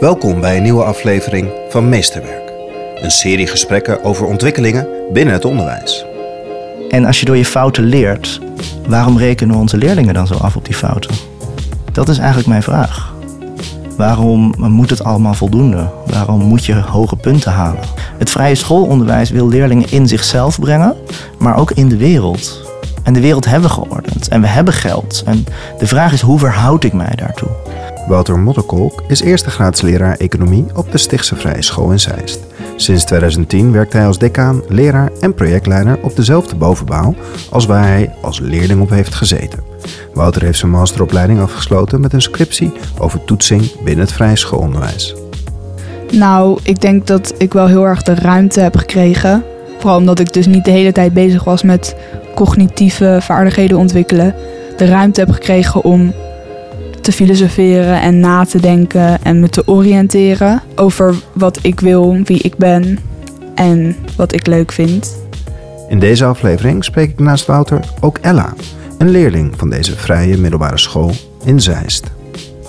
Welkom bij een nieuwe aflevering van Meesterwerk. Een serie gesprekken over ontwikkelingen binnen het onderwijs. En als je door je fouten leert, waarom rekenen onze leerlingen dan zo af op die fouten? Dat is eigenlijk mijn vraag. Waarom moet het allemaal voldoende? Waarom moet je hoge punten halen? Het vrije schoolonderwijs wil leerlingen in zichzelf brengen, maar ook in de wereld. En de wereld hebben we geordend en we hebben geld. En de vraag is hoe verhoud ik mij daartoe? Wouter Modderkolk is eerste graadsleraar economie op de Stichtse Vrije School in Zeist. Sinds 2010 werkt hij als decaan, leraar en projectleider op dezelfde bovenbouw als waar hij als leerling op heeft gezeten. Wouter heeft zijn masteropleiding afgesloten met een scriptie over toetsing binnen het vrije schoolonderwijs. Nou, ik denk dat ik wel heel erg de ruimte heb gekregen. Vooral omdat ik dus niet de hele tijd bezig was met cognitieve vaardigheden ontwikkelen. De ruimte heb gekregen om te filosoferen en na te denken en me te oriënteren over wat ik wil, wie ik ben en wat ik leuk vind. In deze aflevering spreek ik naast Wouter ook Ella, een leerling van deze vrije middelbare school in Zeist.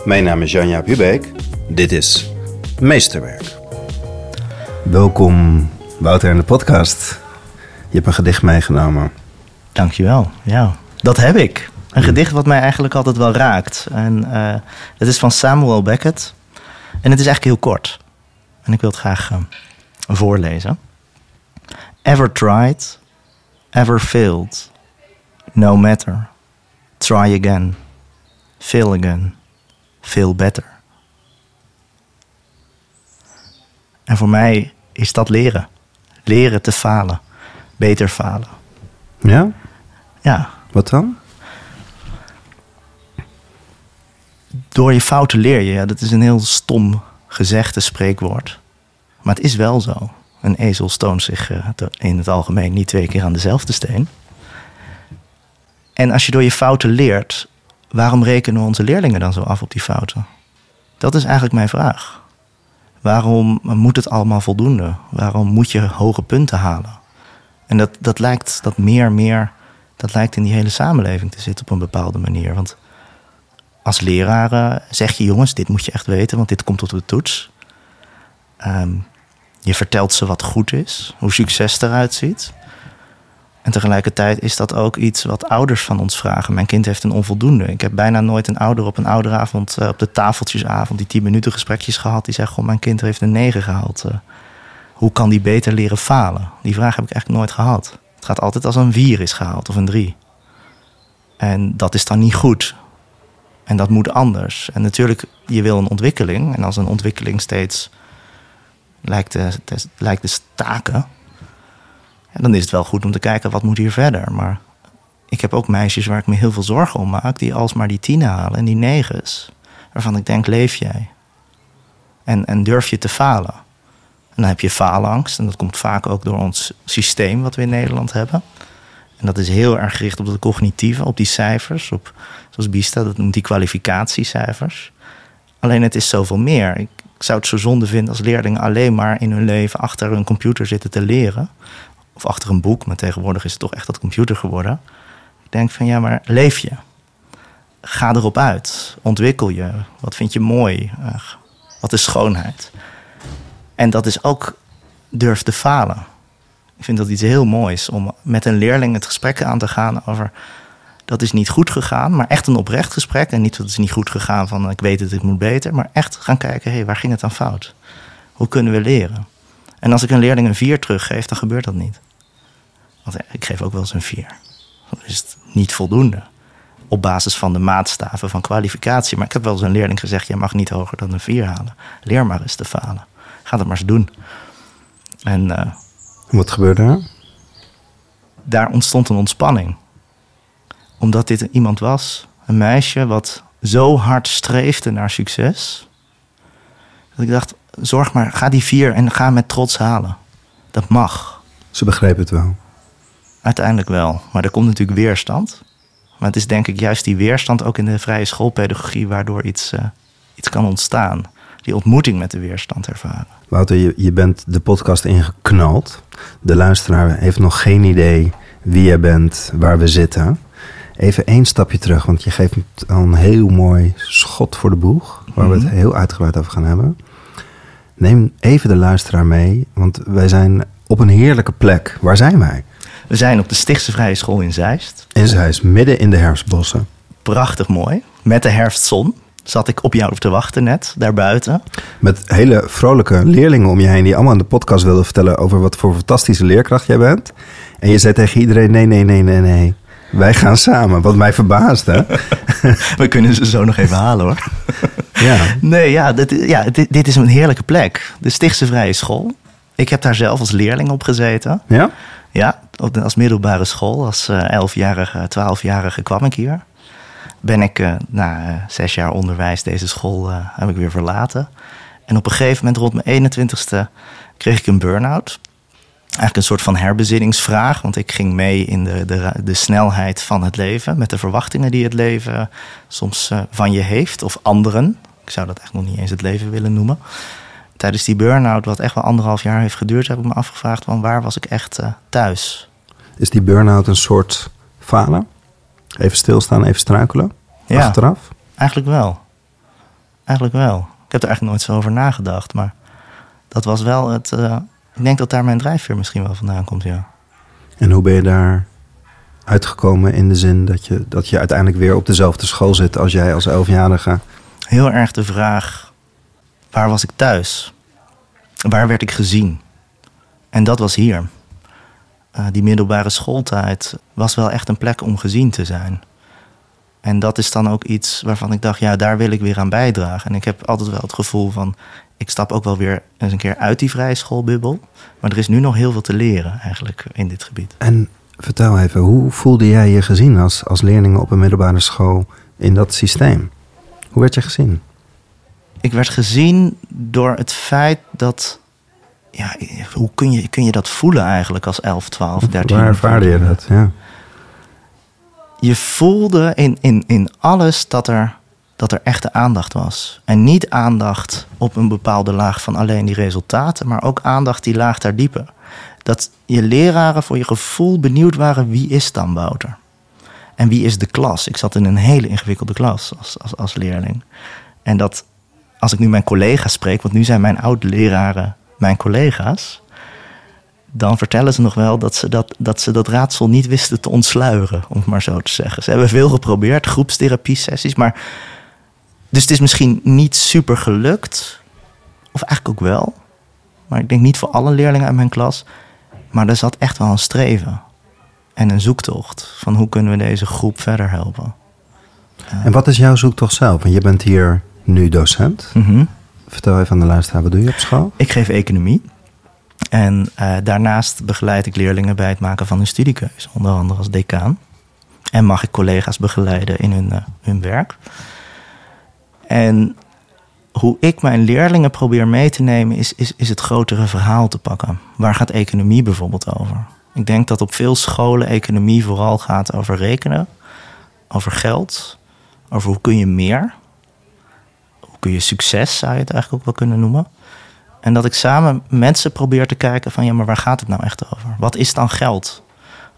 Mijn naam is Janja Hubeek. Dit is Meesterwerk. Welkom Wouter in de podcast. Je hebt een gedicht meegenomen. Dankjewel. Ja, dat heb ik. Een gedicht wat mij eigenlijk altijd wel raakt. En uh, het is van Samuel Beckett. En het is eigenlijk heel kort. En ik wil het graag uh, voorlezen. Ever tried, ever failed. No matter. Try again. Fail again. Feel better. En voor mij is dat leren. Leren te falen. Beter falen. Ja? Ja. Wat dan? Door je fouten leer je. Ja, dat is een heel stom gezegde spreekwoord. Maar het is wel zo. Een ezel stoont zich uh, in het algemeen niet twee keer aan dezelfde steen. En als je door je fouten leert, waarom rekenen onze leerlingen dan zo af op die fouten? Dat is eigenlijk mijn vraag. Waarom moet het allemaal voldoende? Waarom moet je hoge punten halen? En dat, dat lijkt dat meer, meer, dat lijkt in die hele samenleving te zitten op een bepaalde manier. Want als leraar zeg je jongens, dit moet je echt weten, want dit komt tot de toets. Ehm, je vertelt ze wat goed is, hoe succes eruit ziet. En tegelijkertijd is dat ook iets wat ouders van ons vragen. Mijn kind heeft een onvoldoende. Ik heb bijna nooit een ouder op een ouderavond, uh, op de tafeltjesavond, die tien minuten gesprekjes gehad. Die zegt: Goh, mijn kind heeft een negen gehaald. Uh, hoe kan die beter leren falen? Die vraag heb ik eigenlijk nooit gehad. Het gaat altijd als een vier is gehaald of een drie. En dat is dan niet goed. En dat moet anders. En natuurlijk, je wil een ontwikkeling. En als een ontwikkeling steeds lijkt te, lijkt te staken... dan is het wel goed om te kijken, wat moet hier verder? Maar ik heb ook meisjes waar ik me heel veel zorgen om maak... die alsmaar die tien halen en die negens. Waarvan ik denk, leef jij? En, en durf je te falen? En dan heb je faalangst. En dat komt vaak ook door ons systeem wat we in Nederland hebben. En dat is heel erg gericht op het cognitieve, op die cijfers, op zoals Bista dat noemt, die kwalificatiecijfers. Alleen het is zoveel meer. Ik, ik zou het zo zonde vinden als leerlingen alleen maar in hun leven achter een computer zitten te leren. Of achter een boek, maar tegenwoordig is het toch echt dat computer geworden. Ik denk van ja, maar leef je. Ga erop uit. Ontwikkel je. Wat vind je mooi? Wat is schoonheid? En dat is ook durf te falen. Ik vind dat iets heel moois om met een leerling het gesprek aan te gaan over dat is niet goed gegaan, maar echt een oprecht gesprek. En niet dat is niet goed gegaan van ik weet het, ik moet beter. Maar echt gaan kijken, hé, hey, waar ging het dan fout? Hoe kunnen we leren? En als ik een leerling een 4 teruggeef, dan gebeurt dat niet. Want ik geef ook wel eens een 4. Dan is het niet voldoende. Op basis van de maatstaven van kwalificatie. Maar ik heb wel eens een leerling gezegd: jij mag niet hoger dan een 4 halen. Leer maar eens te falen. Ga dat maar eens doen. En uh, wat gebeurde er? Daar ontstond een ontspanning omdat dit iemand was, een meisje wat zo hard streefde naar succes. Dat ik dacht, zorg maar, ga die vier en ga met trots halen. Dat mag. Ze begreep het wel. Uiteindelijk wel. Maar er komt natuurlijk weerstand. Maar het is denk ik juist die weerstand ook in de vrije schoolpedagogie waardoor iets, uh, iets kan ontstaan. Die ontmoeting met de weerstand ervaren. Wouter, je, je bent de podcast ingeknald. De luisteraar heeft nog geen idee wie je bent, waar we zitten. Even één stapje terug, want je geeft al een heel mooi schot voor de boeg, waar we het Mhm. heel uitgebreid over gaan hebben. Neem even de luisteraar mee, want wij zijn op een heerlijke plek. Waar zijn wij? We zijn op de Stichtse Vrije School in Zeist. Zij is midden in de herfstbossen. Prachtig mooi. Met de herfstzon zat ik op jou te wachten net, daarbuiten. Met hele vrolijke leerlingen om je heen die allemaal in de podcast wilden vertellen over wat voor fantastische leerkracht jij bent. En je zei tegen iedereen: nee, nee, nee, nee, nee. Wij gaan samen. Wat mij verbaasde. We kunnen ze zo nog even halen hoor. ja. Nee, ja, dit, ja dit, dit is een heerlijke plek. De Stichtse Vrije School. Ik heb daar zelf als leerling op gezeten. Ja? Ja, op de- als middelbare school. Als eh 11-jarige, 12-jarige kwam ik hier. Ben ik eh, na eh, zes jaar onderwijs deze school eh, heb ik weer verlaten. En op een gegeven moment, rond mijn 21ste, kreeg ik een burn-out. Eigenlijk een soort van herbezinningsvraag. Want ik ging mee in de, de, de snelheid van het leven. Met de verwachtingen die het leven soms van je heeft. Of anderen. Ik zou dat echt nog niet eens het leven willen noemen. Tijdens die burn-out, wat echt wel anderhalf jaar heeft geduurd, heb ik me afgevraagd: van waar was ik echt thuis? Is die burn-out een soort falen? Even stilstaan, even struikelen? Ja. Achteraf? Eigenlijk wel. Eigenlijk wel. Ik heb er eigenlijk nooit zo over nagedacht, maar dat was wel het. eh, ik denk dat daar mijn drijfveer misschien wel vandaan komt, ja. En hoe ben je daar uitgekomen in de zin dat je, dat je uiteindelijk weer op dezelfde school zit als jij als elfjarige? Heel erg de vraag: waar was ik thuis? Waar werd ik gezien? En dat was hier. Eh, die middelbare schooltijd was wel echt een plek om gezien te zijn. En dat is dan ook iets waarvan ik dacht, ja, daar wil ik weer aan bijdragen. En ik heb altijd wel het gevoel van, ik stap ook wel weer eens een keer uit die vrije schoolbubbel. Maar er is nu nog heel veel te leren eigenlijk in dit gebied. En vertel even, hoe voelde jij je gezien als, als leerling op een middelbare school in dat systeem? Hoe werd je gezien? Ik werd gezien door het feit dat, ja, hoe kun je, kun je dat voelen eigenlijk als 11, 12, 13? Waar ervaarde je dat? Ja. je voelde in, in, in alles dat er, dat er echte aandacht was. En niet aandacht op een bepaalde laag van alleen die resultaten, maar ook aandacht die laag daar dieper. Dat je leraren voor je gevoel benieuwd waren wie is dan Wouter? En wie is de klas? Ik zat in een hele ingewikkelde klas als, als, als leerling. En dat als ik nu mijn collega's spreek, want nu zijn mijn oud-leraren mijn collega's dan vertellen ze nog wel dat ze dat, dat ze dat raadsel niet wisten te ontsluieren, om het maar zo te zeggen. Ze hebben veel geprobeerd, groepstherapie-sessies, maar. Dus het is misschien niet super gelukt, of eigenlijk ook wel, maar ik denk niet voor alle leerlingen uit mijn klas. Maar er zat echt wel een streven en een zoektocht van hoe kunnen we deze groep verder helpen. En wat is jouw zoektocht zelf? Want je bent hier nu docent. Mhm. Vertel even aan de luisteraar, wat doe je op school? Ik geef economie. En eh, daarnaast begeleid ik leerlingen bij het maken van hun studiekeuze, onder andere als decaan. En mag ik collega's begeleiden in hun, eh, hun werk. En hoe ik mijn leerlingen probeer mee te nemen, is, is, is het grotere verhaal te pakken. Waar gaat economie bijvoorbeeld over? Ik denk dat op veel scholen economie vooral gaat over rekenen, over geld, over hoe kun je meer, kun je succes, zou je het eigenlijk ook wel kunnen noemen. En dat ik samen mensen probeer te kijken van ja, maar waar gaat het nou echt over? Wat is dan geld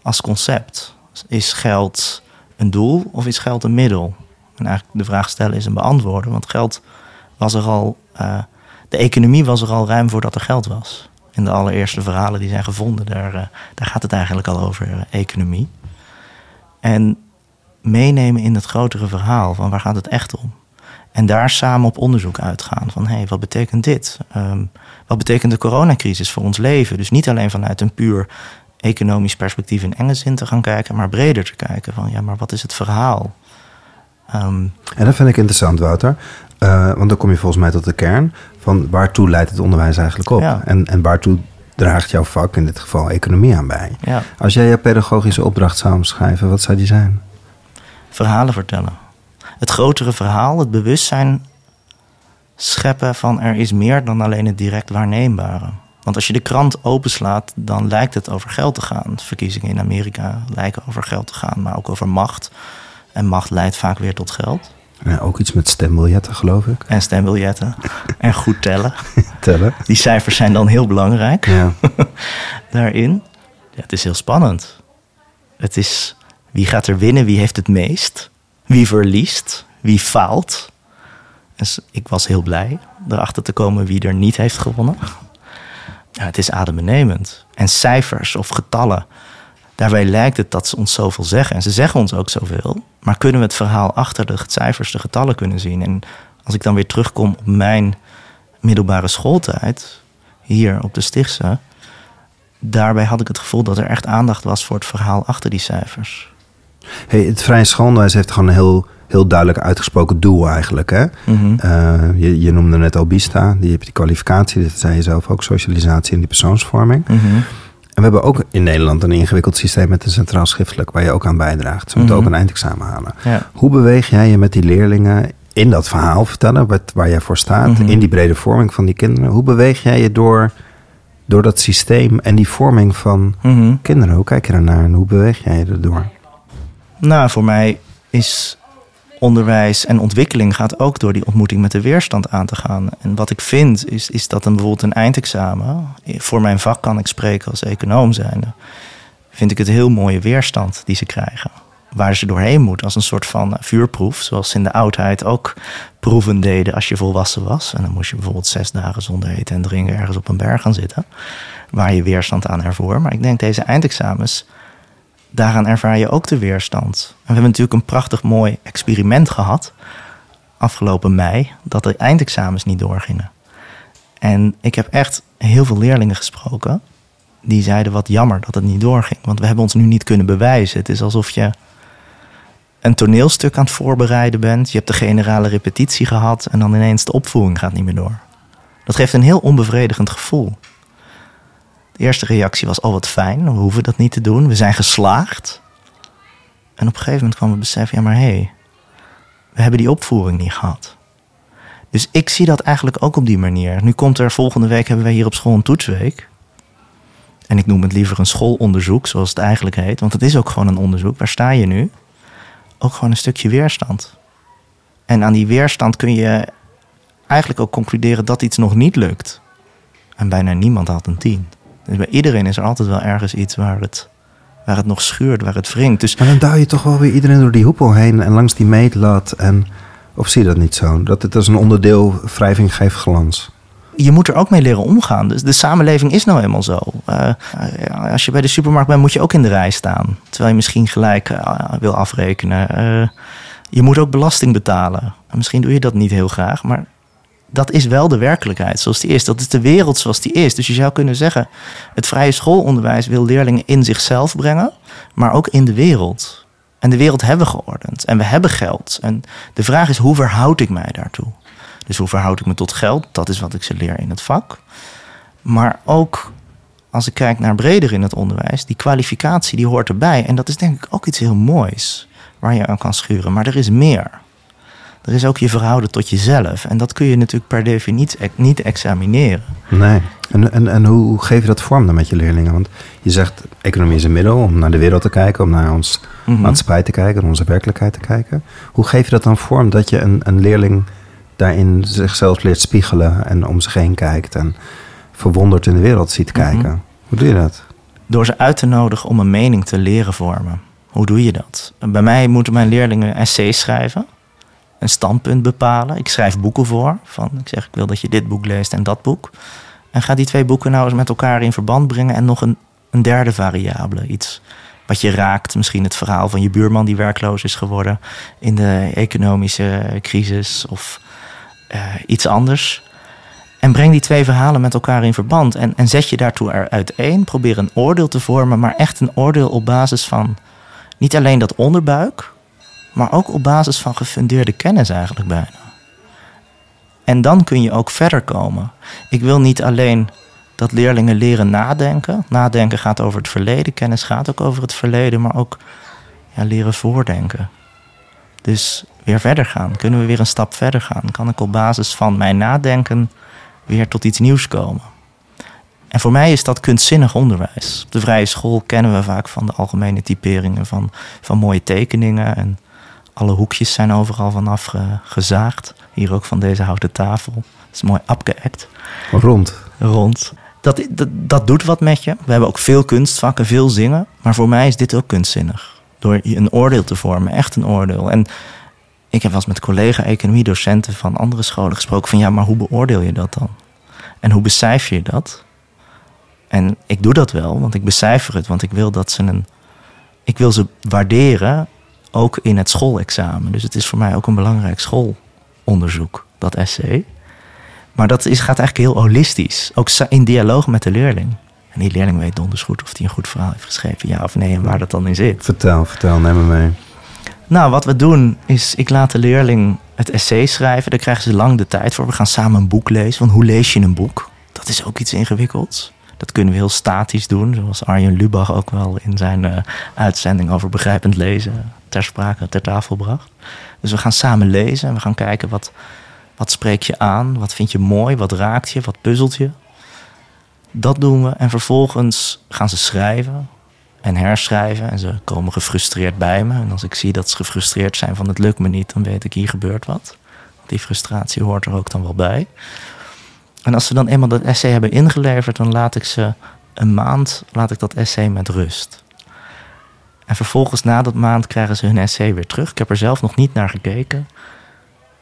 als concept? Is geld een doel of is geld een middel? En eigenlijk de vraag stellen is een beantwoorden, want geld was er al, eh, de economie was er al ruim voordat er geld was. In de allereerste verhalen die zijn gevonden, daar, eh, daar gaat het eigenlijk al over eh, economie. En meenemen in het grotere verhaal van waar gaat het echt om? En daar samen op onderzoek uitgaan van hé, hey, wat betekent dit? Ehm, wat betekent de coronacrisis voor ons leven? Dus niet alleen vanuit een puur economisch perspectief in enge zin te gaan kijken, maar breder te kijken van ja, maar wat is het verhaal? Ehm, En dat vind ik interessant, Wouter. Eh, want dan kom je volgens mij tot de kern van waartoe leidt het onderwijs eigenlijk op? Ja. En, en waartoe draagt jouw vak, in dit geval economie, aan bij? ja, Als jij je pedagogische opdracht zou omschrijven, wat zou die zijn? verhalen vertellen. Het grotere verhaal, het bewustzijn scheppen van er is meer dan alleen het direct waarneembare. Want als je de krant openslaat, dan lijkt het over geld te gaan. Verkiezingen in Amerika lijken over geld te gaan, maar ook over macht. En macht leidt vaak weer tot geld. Ja, ook iets met stembiljetten, geloof ik. En stembiljetten. en goed tellen. Tellen. Die cijfers zijn dan heel belangrijk Ja. daarin. Ja, het is heel spannend. Het is Wie gaat er winnen? Wie heeft het meest? Wie verliest? Wie faalt? Dus ik was heel blij erachter te komen wie er niet heeft gewonnen. Ja, het is adembenemend. En cijfers of getallen, daarbij lijkt het dat ze ons zoveel zeggen. En ze zeggen ons ook zoveel. Maar kunnen we het verhaal achter de cijfers, de getallen kunnen zien? En als ik dan weer terugkom op mijn middelbare schooltijd, hier op de Stichtse, daarbij had ik het gevoel dat er echt aandacht was voor het verhaal achter die cijfers. Hey, het vrije schoolonderwijs heeft gewoon een heel, heel duidelijk uitgesproken doel eigenlijk. Hè? Mhm. Eh, je, je noemde net Albista, die heb die kwalificatie, dat zei je zelf ook, socialisatie en die persoonsvorming. Mhm. En we hebben ook in Nederland een ingewikkeld systeem met een centraal schriftelijk waar je ook aan bijdraagt. Ze moeten Mhm. ook een eindexamen halen. Ja. Hoe beweeg jij je met die leerlingen in dat verhaal vertellen, wat, waar jij voor staat, in die brede vorming van die kinderen? Hoe beweeg jij je door, door dat systeem en die vorming van kinderen? Hoe kijk je daarnaar en hoe beweeg jij je erdoor? Nou, voor mij is onderwijs en ontwikkeling gaat ook door die ontmoeting met de weerstand aan te gaan. En wat ik vind is, is dat een, bijvoorbeeld een eindexamen, voor mijn vak kan ik spreken als econoom zijnde, vind ik het heel mooie weerstand die ze krijgen. Waar ze doorheen moeten als een soort van vuurproef, zoals ze in de oudheid ook proeven deden als je volwassen was. En dan moest je bijvoorbeeld zes dagen zonder eten en drinken ergens op een berg gaan zitten, waar je weerstand aan ervoor. Maar ik denk deze eindexamens daaraan ervaar je ook de weerstand. En we hebben natuurlijk een prachtig mooi experiment gehad afgelopen mei, dat de eindexamens niet doorgingen. En ik heb echt heel veel leerlingen gesproken die zeiden wat jammer dat het niet doorging, want we hebben ons nu niet kunnen bewijzen. Het is alsof je een toneelstuk aan het voorbereiden bent, je hebt de generale repetitie gehad en dan ineens de opvoering gaat niet meer door. Dat geeft een heel onbevredigend gevoel. Eerste reactie was, oh wat fijn, we hoeven dat niet te doen. We zijn geslaagd. En op een gegeven moment kwam het besef, ja maar hé, hey, we hebben die opvoering niet gehad. Dus ik zie dat eigenlijk ook op die manier. Nu komt er volgende week, hebben wij hier op school een toetsweek. En ik noem het liever een schoolonderzoek, zoals het eigenlijk heet. Want het is ook gewoon een onderzoek. Waar sta je nu? Ook gewoon een stukje weerstand. En aan die weerstand kun je eigenlijk ook concluderen dat iets nog niet lukt. En bijna niemand had een tien. Dus bij iedereen is er altijd wel ergens iets waar het, waar het nog schuurt, waar het wringt. Dus Maar dan duw je toch wel weer iedereen door die hoepel heen en langs die meetlat. En, of zie je dat niet zo? Dat het als een onderdeel wrijving geeft glans. je moet er ook mee leren omgaan. Dus de samenleving is nou eenmaal zo. Eh, ja, als je bij de supermarkt bent, moet je ook in de rij staan. Terwijl je misschien gelijk eh, wil afrekenen. Eh, je moet ook belasting betalen. En misschien doe je dat niet heel graag, maar dat is wel de werkelijkheid zoals die is. Dat is de wereld zoals die is. Dus je zou kunnen zeggen, het vrije schoolonderwijs wil leerlingen in zichzelf brengen, maar ook in de wereld. En de wereld hebben we geordend. En we hebben geld. En de vraag is, hoe verhoud ik mij daartoe? Dus hoe verhoud ik me tot geld? Dat is wat ik ze leer in het vak. Maar ook als ik kijk naar breder in het onderwijs, die kwalificatie die hoort erbij. En dat is denk ik ook iets heel moois waar je aan kan schuren. Maar er is meer. Er is ook je verhouden tot jezelf. En dat kun je natuurlijk per definitie niet examineren. Nee. En, en, en hoe geef je dat vorm dan met je leerlingen? Want je zegt, economie is een middel om naar de wereld te kijken, om naar ons Mhm. maatschappij te kijken, naar onze werkelijkheid te kijken. Hoe geef je dat dan vorm dat je een, een leerling daarin zichzelf leert spiegelen en om zich heen kijkt en verwonderd in de wereld ziet kijken? Hoe doe je dat? Door ze uit te nodigen om een mening te leren vormen. Hoe doe je dat? Bij mij moeten mijn leerlingen essays schrijven. Een standpunt bepalen. Ik schrijf boeken voor. Van, ik zeg, ik wil dat je dit boek leest en dat boek. En ga die twee boeken nou eens met elkaar in verband brengen. En nog een, een derde variabele. Iets wat je raakt. Misschien het verhaal van je buurman die werkloos is geworden. In de economische crisis. Of eh, iets anders. En breng die twee verhalen met elkaar in verband. En, en zet je daartoe er uiteen. Probeer een oordeel te vormen. Maar echt een oordeel op basis van niet alleen dat onderbuik. Maar ook op basis van gefundeerde kennis eigenlijk bijna. En dan kun je ook verder komen. Ik wil niet alleen dat leerlingen leren nadenken. Nadenken gaat over het verleden. Kennis gaat ook over het verleden. Maar ook ja, leren voordenken. Dus weer verder gaan. Kunnen we weer een stap verder gaan? Kan ik op basis van mijn nadenken weer tot iets nieuws komen? En voor mij is dat kunstzinnig onderwijs. Op de vrije school kennen we vaak van de algemene typeringen van, van mooie tekeningen. En alle hoekjes zijn overal vanaf ge- gezaagd. Hier ook van deze houten tafel. Dat is mooi abgeëkt Rond. rond. Dat, dat, dat doet wat met je. We hebben ook veel kunstvakken, veel zingen. Maar voor mij is dit ook kunstzinnig. door een oordeel te vormen, echt een oordeel. En ik heb wel eens met collega-economiedocenten van andere scholen gesproken van ja, maar hoe beoordeel je dat dan? En hoe becijfer je dat? En ik doe dat wel, want ik becijfer het, want ik wil dat ze een. Ik wil ze waarderen, ook in het schoolexamen. Dus het is voor mij ook een belangrijk schoolonderzoek, dat essay. Maar dat is, gaat eigenlijk heel holistisch, ook in dialoog met de leerling. En die leerling weet donders goed of hij een goed verhaal heeft geschreven, ja of nee, en waar dat dan in zit. Vertel, vertel, neem me mee. Nou, wat we doen is, ik laat de leerling het essay schrijven. Daar krijgen ze lang de tijd voor. We gaan samen een boek lezen. Want hoe lees je een boek? Dat is ook iets ingewikkelds. Dat kunnen we heel statisch doen, zoals Arjen Lubach ook wel in zijn uh, uitzending over begrijpend lezen ter sprake, ter tafel bracht. Dus we gaan samen lezen en we gaan kijken wat, wat spreek je aan, wat vind je mooi, wat raakt je, wat puzzelt je. Dat doen we en vervolgens gaan ze schrijven en herschrijven en ze komen gefrustreerd bij me. En als ik zie dat ze gefrustreerd zijn van het lukt me niet, dan weet ik hier gebeurt wat. Die frustratie hoort er ook dan wel bij. En als ze dan eenmaal dat essay hebben ingeleverd, dan laat ik ze een maand laat ik dat essay met rust. En vervolgens na dat maand krijgen ze hun essay weer terug. Ik heb er zelf nog niet naar gekeken.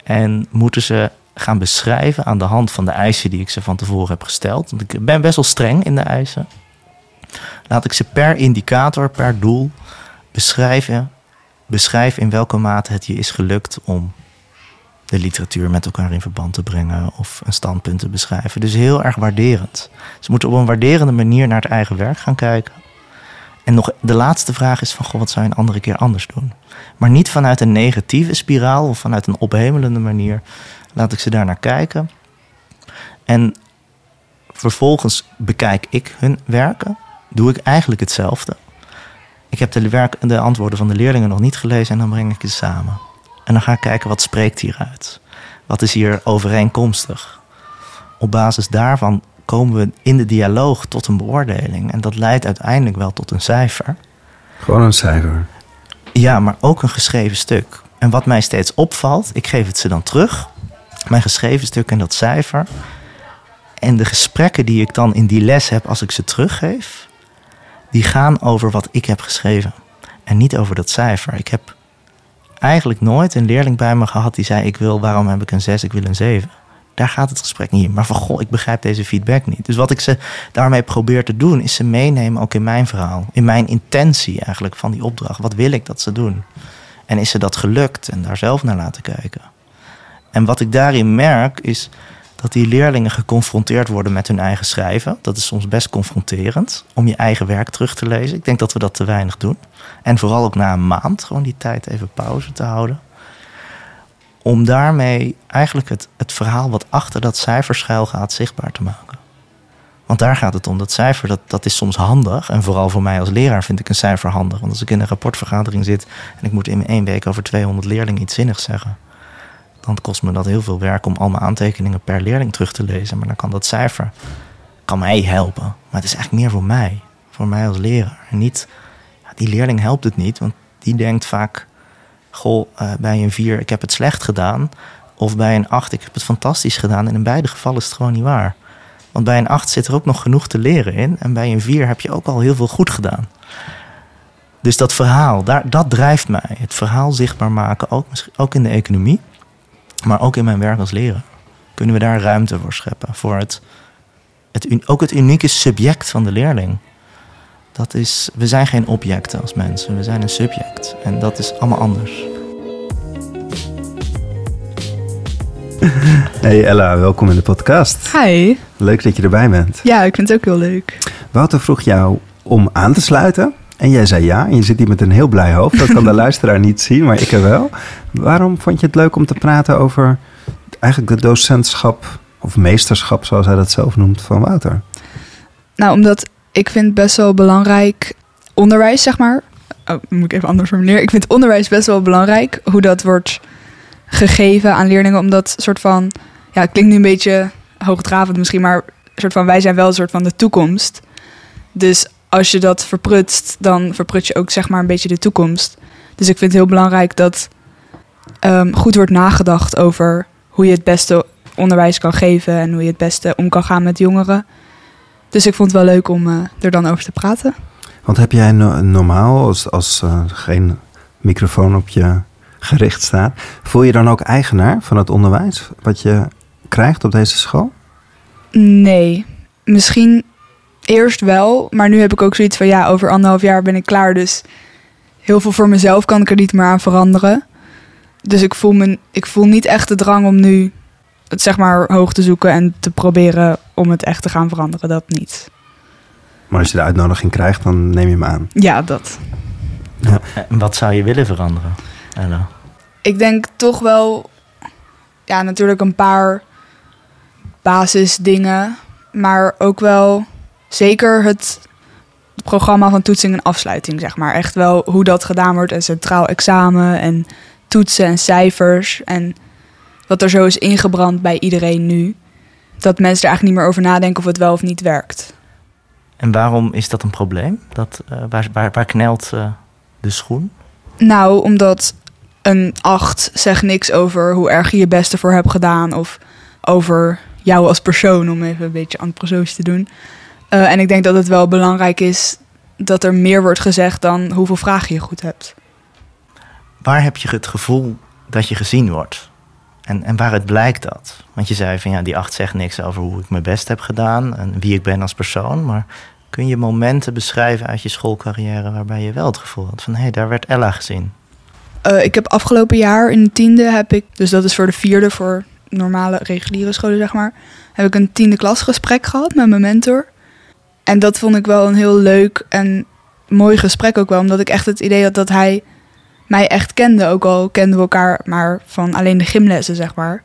En moeten ze gaan beschrijven aan de hand van de eisen die ik ze van tevoren heb gesteld. Want ik ben best wel streng in de eisen. Laat ik ze per indicator, per doel beschrijven. Beschrijf in welke mate het je is gelukt om de literatuur met elkaar in verband te brengen of een standpunt te beschrijven. Dus heel erg waarderend. Ze moeten op een waarderende manier naar het eigen werk gaan kijken. En nog de laatste vraag is van, goh, wat zou je een andere keer anders doen? Maar niet vanuit een negatieve spiraal of vanuit een ophemelende manier. Laat ik ze daar naar kijken. En vervolgens bekijk ik hun werken. Doe ik eigenlijk hetzelfde. Ik heb de, werk, de antwoorden van de leerlingen nog niet gelezen en dan breng ik ze samen. En dan ga ik kijken wat spreekt hieruit. Wat is hier overeenkomstig? Op basis daarvan komen we in de dialoog tot een beoordeling. En dat leidt uiteindelijk wel tot een cijfer. Gewoon een cijfer. Ja, maar ook een geschreven stuk. En wat mij steeds opvalt, ik geef het ze dan terug. Mijn geschreven stuk en dat cijfer. En de gesprekken die ik dan in die les heb als ik ze teruggeef, die gaan over wat ik heb geschreven. En niet over dat cijfer. Ik heb eigenlijk nooit een leerling bij me gehad die zei: Ik wil, waarom heb ik een 6, ik wil een 7. Daar gaat het gesprek niet in. Maar van goh, ik begrijp deze feedback niet. Dus wat ik ze daarmee probeer te doen, is ze meenemen ook in mijn verhaal. In mijn intentie eigenlijk van die opdracht. Wat wil ik dat ze doen? En is ze dat gelukt? En daar zelf naar laten kijken. En wat ik daarin merk, is dat die leerlingen geconfronteerd worden met hun eigen schrijven. Dat is soms best confronterend om je eigen werk terug te lezen. Ik denk dat we dat te weinig doen. En vooral ook na een maand gewoon die tijd even pauze te houden. Om daarmee eigenlijk het, het verhaal wat achter dat cijfer schuil gaat zichtbaar te maken. Want daar gaat het om. Dat cijfer, dat, dat is soms handig. En vooral voor mij als leraar vind ik een cijfer handig. Want als ik in een rapportvergadering zit en ik moet in één week over 200 leerlingen iets zinnigs zeggen kost me dat heel veel werk om al mijn aantekeningen per leerling terug te lezen. Maar dan kan dat cijfer kan mij helpen. Maar het is eigenlijk meer voor mij. Voor mij als leraar. Niet, die leerling helpt het niet. Want die denkt vaak, goh, uh, bij een 4 ik heb het slecht gedaan. Of bij een 8 ik heb het fantastisch gedaan. En in beide gevallen is het gewoon niet waar. Want bij een 8 zit er ook nog genoeg te leren in. En bij een 4 heb je ook al heel veel goed gedaan. Dus dat verhaal, daar, dat drijft mij. Het verhaal zichtbaar maken, ook, ook in de economie. Maar ook in mijn werk als leraar kunnen we daar ruimte voor scheppen. Voor het, het, ook het unieke subject van de leerling. Dat is, we zijn geen objecten als mensen, we zijn een subject. En dat is allemaal anders. Hey Ella, welkom in de podcast. Hi. Leuk dat je erbij bent. Ja, ik vind het ook heel leuk. Wouter vroeg jou om aan te sluiten. En jij zei ja. En je zit hier met een heel blij hoofd. Dat kan de luisteraar niet zien, maar ik er wel. Waarom vond je het leuk om te praten over eigenlijk de docentschap of meesterschap, zoals hij dat zelf noemt, van Wouter? Nou, omdat ik vind best wel belangrijk onderwijs, zeg maar. Oh, moet ik even anders formuleren. Ik vind onderwijs best wel belangrijk, hoe dat wordt gegeven aan leerlingen. Omdat soort van, ja, het klinkt nu een beetje hoogdravend misschien, maar soort van wij zijn wel een soort van de toekomst. Dus als je dat verprutst, dan verprut je ook zeg maar een beetje de toekomst. Dus ik vind het heel belangrijk dat um, goed wordt nagedacht over hoe je het beste onderwijs kan geven en hoe je het beste om kan gaan met jongeren. Dus ik vond het wel leuk om uh, er dan over te praten. Want heb jij no- normaal, als, als uh, geen microfoon op je gericht staat, voel je dan ook eigenaar van het onderwijs wat je krijgt op deze school? Nee, misschien eerst wel, maar nu heb ik ook zoiets van ja, over anderhalf jaar ben ik klaar, dus heel veel voor mezelf kan ik er niet meer aan veranderen. Dus ik voel, me, ik voel niet echt de drang om nu het zeg maar hoog te zoeken en te proberen om het echt te gaan veranderen. Dat niet. Maar als je de uitnodiging krijgt, dan neem je hem aan. Ja, dat. Ja. En wat zou je willen veranderen, Ella? Ik denk toch wel, ja, natuurlijk een paar basisdingen, maar ook wel zeker het programma van toetsing en afsluiting, zeg maar. Echt wel hoe dat gedaan wordt, een centraal examen en toetsen en cijfers en wat er zo is ingebrand bij iedereen nu. Dat mensen er eigenlijk niet meer over nadenken of het wel of niet werkt. En waarom is dat een probleem? Dat, uh, waar, waar, waar, knelt uh, de schoen? Nou, omdat een 8 zegt niks over hoe erg je je best ervoor hebt gedaan. Of over jou als persoon, om even een beetje antrozoos te doen. Uh, en ik denk dat het wel belangrijk is dat er meer wordt gezegd dan hoeveel vragen je goed hebt. Waar heb je het gevoel dat je gezien wordt? En, en waaruit blijkt dat? Want je zei van ja, die acht zegt niks over hoe ik mijn best heb gedaan en wie ik ben als persoon. Maar kun je momenten beschrijven uit je schoolcarrière waarbij je wel het gevoel had van hé, hey, daar werd Ella gezien? Uh, ik heb afgelopen jaar in de tiende heb ik, dus dat is voor de vierde, voor normale reguliere scholen zeg maar, heb ik een tiende klasgesprek gehad met mijn mentor. En dat vond ik wel een heel leuk en mooi gesprek ook wel, omdat ik echt het idee had dat hij mij echt kende. Ook al kenden we elkaar maar van alleen de gymlessen, zeg maar.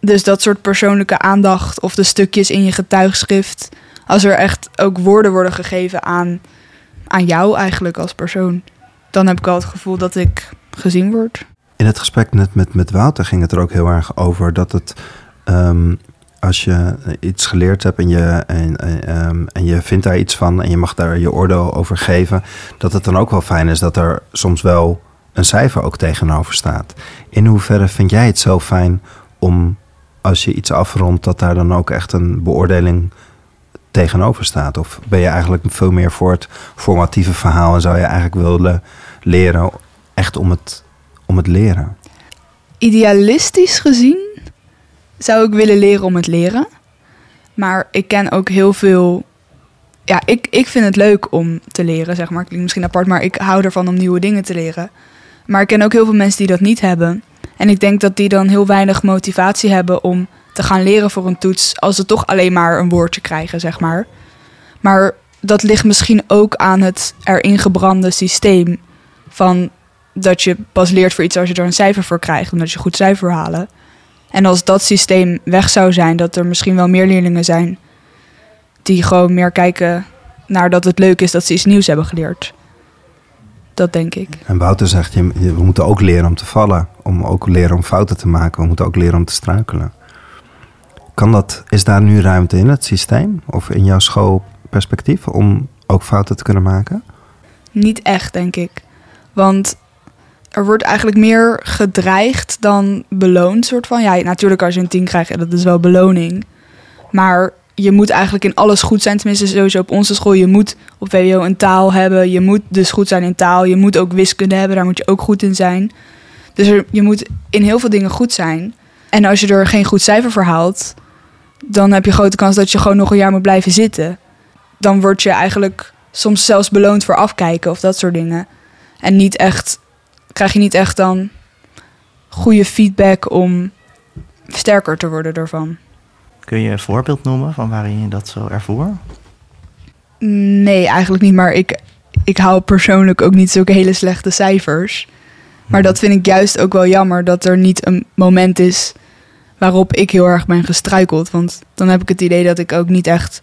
Dus dat soort persoonlijke aandacht of de stukjes in je getuigschrift. Als er echt ook woorden worden gegeven aan, aan jou eigenlijk als persoon. Dan heb ik al het gevoel dat ik gezien word. In het gesprek net met, met Wouter ging het er ook heel erg over dat het... Um, als je iets geleerd hebt en je, en, en, en je vindt daar iets van... en je mag daar je oordeel over geven... dat het dan ook wel fijn is dat er soms wel een cijfer ook tegenover staat. In hoeverre vind jij het zo fijn om als je iets afrondt, dat daar dan ook echt een beoordeling tegenover staat? Of ben je eigenlijk veel meer voor het formatieve verhaal en zou je eigenlijk willen leren echt om het, om het leren? Idealistisch gezien zou ik willen leren om het leren. Maar ik ken ook heel veel. Ja, ik, ik vind het leuk om te leren, zeg maar. Klinkt misschien apart, maar ik hou ervan om nieuwe dingen te leren. Maar ik ken ook heel veel mensen die dat niet hebben. En ik denk dat die dan heel weinig motivatie hebben om te gaan leren voor een toets. als ze toch alleen maar een woordje krijgen, zeg maar. Maar dat ligt misschien ook aan het erin gebrande systeem. Van dat je pas leert voor iets als je er een cijfer voor krijgt, omdat je goed cijfer halen. En als dat systeem weg zou zijn, dat er misschien wel meer leerlingen zijn die gewoon meer kijken naar dat het leuk is dat ze iets nieuws hebben geleerd. Dat denk ik. En Wouter zegt, je, we moeten ook leren om te vallen. Om ook leren om fouten te maken. We moeten ook leren om te struikelen. Kan dat, is daar nu ruimte in het systeem? Of in jouw schoolperspectief om ook fouten te kunnen maken? Niet echt, denk ik. Want er wordt eigenlijk meer gedreigd dan beloond, soort van. Ja, natuurlijk als je een 10 krijgt, dat is wel beloning. Maar je moet eigenlijk in alles goed zijn. Tenminste, sowieso op onze school. Je moet op WO een taal hebben. Je moet dus goed zijn in taal. Je moet ook wiskunde hebben. Daar moet je ook goed in zijn. Dus je moet in heel veel dingen goed zijn. En als je er geen goed cijfer voor haalt... dan heb je grote kans dat je gewoon nog een jaar moet blijven zitten. Dan word je eigenlijk soms zelfs beloond voor afkijken of dat soort dingen. En niet echt... krijg je niet echt dan goede feedback om sterker te worden ervan. Kun je een voorbeeld noemen van waarin je dat zo ervoor? Nee, eigenlijk niet. Maar ik, ik hou persoonlijk ook niet zulke hele slechte cijfers. Maar dat vind ik juist ook wel jammer dat er niet een moment is waarop ik heel erg ben gestruikeld. Want dan heb ik het idee dat ik ook niet echt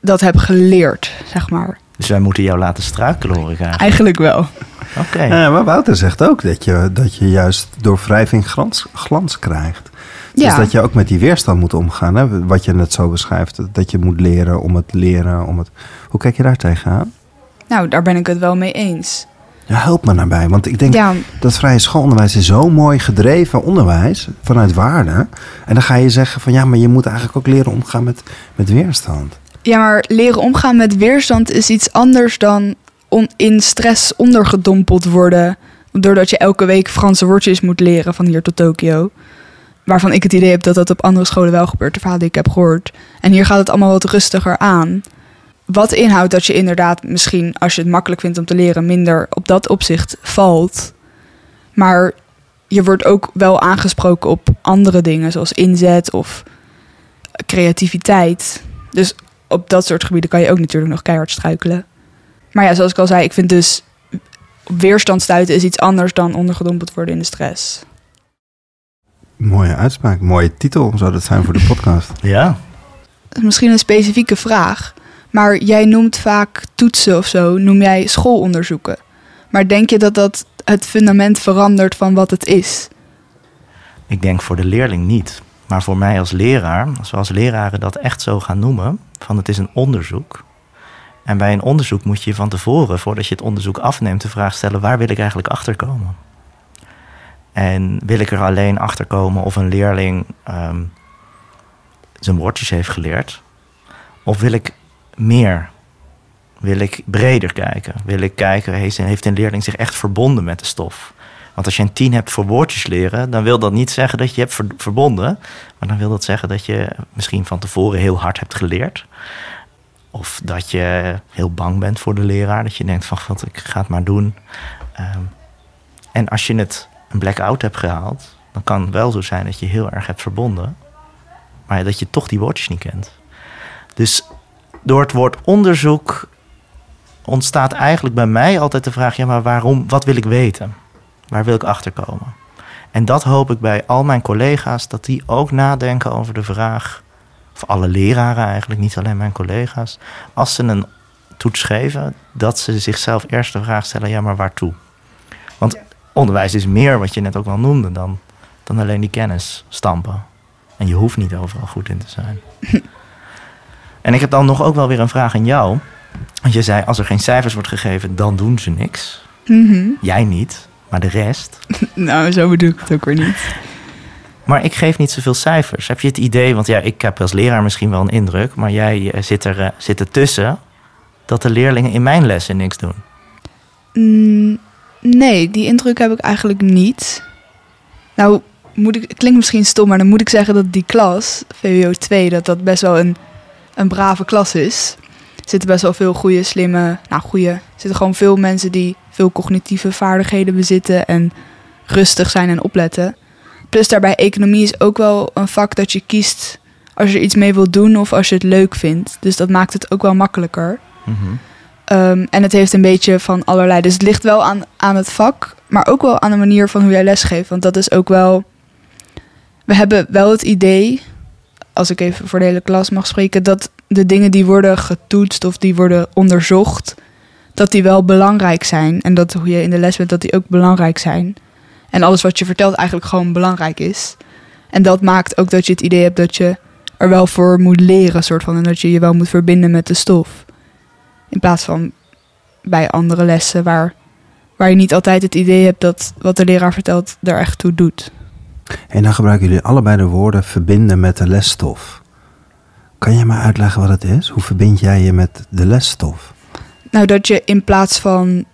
dat heb geleerd, zeg maar. Dus wij moeten jou laten struikelen, hoor ik eigenlijk. Eigenlijk wel. Oké. Okay. Ja, maar Wouter zegt ook dat je, dat je juist door wrijving glans, glans krijgt. Dus ja. dat je ook met die weerstand moet omgaan. Hè? Wat je net zo beschrijft. Dat je moet leren om het leren. Om het... Hoe kijk je daar tegenaan? Nou, daar ben ik het wel mee eens. Ja, help me daarbij. Want ik denk Ja. dat vrije schoolonderwijs is zo mooi gedreven onderwijs. Vanuit waarde. En dan ga je zeggen van ja, maar je moet eigenlijk ook leren omgaan met, met weerstand. Ja, maar leren omgaan met weerstand is iets anders dan on- in stress ondergedompeld worden. Doordat je elke week Franse woordjes moet leren van hier tot Tokio. Waarvan ik het idee heb dat dat op andere scholen wel gebeurt, de verhalen die ik heb gehoord. En hier gaat het allemaal wat rustiger aan. Wat inhoudt dat je inderdaad misschien, als je het makkelijk vindt om te leren, minder op dat opzicht valt. Maar je wordt ook wel aangesproken op andere dingen, zoals inzet of creativiteit. Dus op dat soort gebieden kan je ook natuurlijk nog keihard struikelen. Maar ja, zoals ik al zei, ik vind dus weerstand stuiten is iets anders dan ondergedompeld worden in de stress. Mooie uitspraak, mooie titel zou dat zijn voor de podcast. Ja. Misschien een specifieke vraag, maar jij noemt vaak toetsen of zo, noem jij schoolonderzoeken. Maar denk je dat dat het fundament verandert van wat het is? Ik denk voor de leerling niet. Maar voor mij als leraar, als we als leraren dat echt zo gaan noemen, van het is een onderzoek. En bij een onderzoek moet je van tevoren, voordat je het onderzoek afneemt, de vraag stellen: waar wil ik eigenlijk achterkomen? En wil ik er alleen achterkomen of een leerling ehm, zijn woordjes heeft geleerd? Of wil ik meer? Wil ik breder kijken? Wil ik kijken, heeft een leerling zich echt verbonden met de stof? Want als je een tien hebt voor woordjes leren, dan wil dat niet zeggen dat je hebt ver- verbonden. Maar dan wil dat zeggen dat je misschien van tevoren heel hard hebt geleerd. Of dat je heel bang bent voor de leraar. Dat je denkt van, wat, ik ga het maar doen. Ehm, en als je het een blackout hebt gehaald, dan kan het wel zo zijn dat je heel erg hebt verbonden. Maar dat je toch die woordjes niet kent. Dus door het woord onderzoek ontstaat eigenlijk bij mij altijd de vraag: ja, maar waarom? Wat wil ik weten? Waar wil ik achterkomen? En dat hoop ik bij al mijn collega's, dat die ook nadenken over de vraag, of alle leraren eigenlijk, niet alleen mijn collega's, als ze een toets geven, dat ze zichzelf eerst de vraag stellen, ja, maar waartoe? Want onderwijs is meer, wat je net ook wel noemde, dan, dan alleen die kennis stampen. En je hoeft niet overal goed in te zijn. en ik heb dan nog ook wel weer een vraag aan jou. Want je zei, als er geen cijfers wordt gegeven, dan doen ze niks. Mhm. Jij niet, maar de rest. Nou, zo bedoel ik het ook weer niet. Maar ik geef niet zoveel cijfers. Heb je het idee, want ja, ik heb als leraar misschien wel een indruk, maar jij eh, zit er, eh, zit er tussen, dat de leerlingen in mijn lessen niks doen. Mm, nee, die indruk heb ik eigenlijk niet. Nou, moet ik, het klinkt misschien stom, maar dan moet ik zeggen dat die klas, VWO 2, dat dat best wel een, een brave klas is. Er zitten best wel veel goede, slimme, nou goede, er zitten gewoon veel mensen die veel cognitieve vaardigheden bezitten en rustig zijn en opletten. Plus daarbij economie is ook wel een vak dat je kiest als je iets mee wilt doen of als je het leuk vindt. Dus dat maakt het ook wel makkelijker. Mhm. Um, en het heeft een beetje van allerlei. Dus het ligt wel aan, aan het vak, maar ook wel aan de manier van hoe jij lesgeeft. Want dat is ook wel. We hebben wel het idee, als ik even voor de hele klas mag spreken, dat de dingen die worden getoetst of die worden onderzocht, dat die wel belangrijk zijn. En dat hoe je in de les bent, dat die ook belangrijk zijn. En alles wat je vertelt eigenlijk gewoon belangrijk is. En dat maakt ook dat je het idee hebt dat je er wel voor moet leren, soort van. En dat je je wel moet verbinden met de stof. In plaats van bij andere lessen waar, waar je niet altijd het idee hebt dat wat de leraar vertelt er echt toe doet. En dan gebruiken jullie allebei de woorden verbinden met de lesstof. Kan je me uitleggen wat het is? Hoe verbind jij je met de lesstof? Nou, dat je in plaats van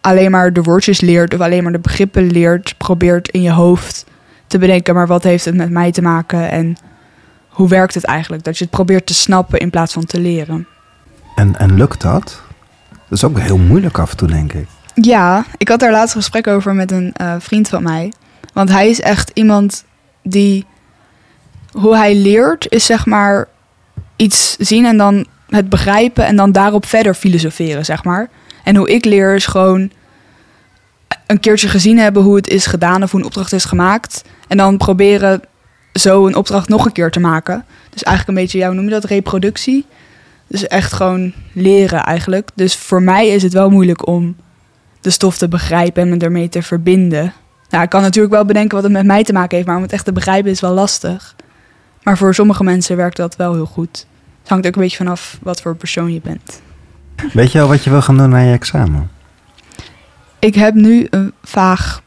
alleen maar de woordjes leert of alleen maar de begrippen leert, probeert in je hoofd te bedenken, maar wat heeft het met mij te maken en hoe werkt het eigenlijk? Dat je het probeert te snappen in plaats van te leren. En, en lukt dat? Dat is ook heel moeilijk af en toe, denk ik. Ja, ik had daar laatst een gesprek over met een uh, vriend van mij. Want hij is echt iemand die. Hoe hij leert, is zeg maar iets zien en dan het begrijpen en dan daarop verder filosoferen, zeg maar. En hoe ik leer is gewoon een keertje gezien hebben hoe het is gedaan of hoe een opdracht is gemaakt. En dan proberen zo een opdracht nog een keer te maken. Dus eigenlijk een beetje, ja, hoe noem je dat, reproductie. Dus echt gewoon leren eigenlijk. Dus voor mij is het wel moeilijk om de stof te begrijpen en me ermee te verbinden. Nou, ik kan natuurlijk wel bedenken wat het met mij te maken heeft, maar om het echt te begrijpen is wel lastig. Maar voor sommige mensen werkt dat wel heel goed. Het hangt ook een beetje vanaf wat voor persoon je bent. Weet je al wat je wil gaan doen na je examen? Ik heb nu een vaag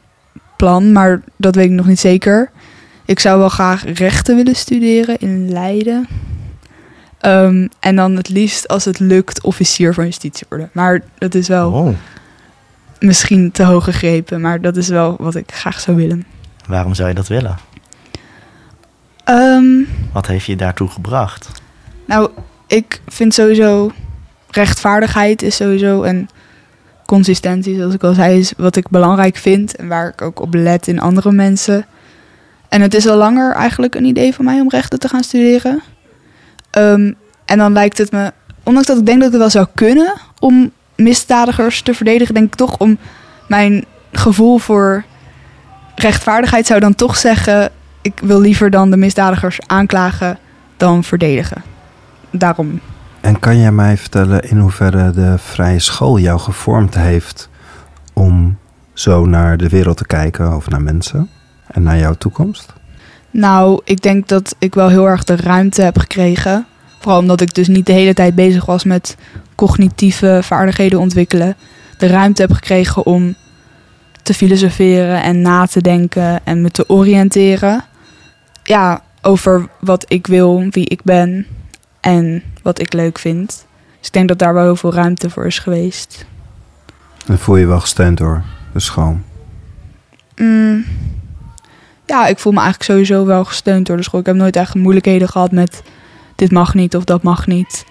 plan, maar dat weet ik nog niet zeker. Ik zou wel graag rechten willen studeren in Leiden. Ehm, en dan het liefst als het lukt officier van justitie worden. Maar dat is wel Oh, misschien te hoog gegrepen. Maar dat is wel wat ik graag zou willen. waarom zou je dat willen? Ehm, Wat heeft je daartoe gebracht? Nou, ik vind sowieso rechtvaardigheid is sowieso en consistentie, zoals ik al zei, is wat ik belangrijk vind en waar ik ook op let in andere mensen. En het is al langer eigenlijk een idee van mij om rechten te gaan studeren. Ehm, en dan lijkt het me, ondanks dat ik denk dat ik het wel zou kunnen om misdadigers te verdedigen, denk ik toch om mijn gevoel voor rechtvaardigheid zou dan toch zeggen, ik wil liever dan de misdadigers aanklagen dan verdedigen. Daarom. En kan jij mij vertellen in hoeverre de vrije school jou gevormd heeft om zo naar de wereld te kijken of naar mensen en naar jouw toekomst? Nou, ik denk dat ik wel heel erg de ruimte heb gekregen. Vooral omdat ik dus niet de hele tijd bezig was met cognitieve vaardigheden ontwikkelen. De ruimte heb gekregen om te filosoferen en na te denken en me te oriënteren. Ja, over wat ik wil, wie ik ben en wat ik leuk vind. Dus ik denk dat daar wel heel veel ruimte voor is geweest. Dan voel je je wel gesteund door de school. Mm, ja, ik voel me eigenlijk sowieso wel gesteund door de school. Ik heb nooit echt moeilijkheden gehad met dit mag niet of dat mag niet.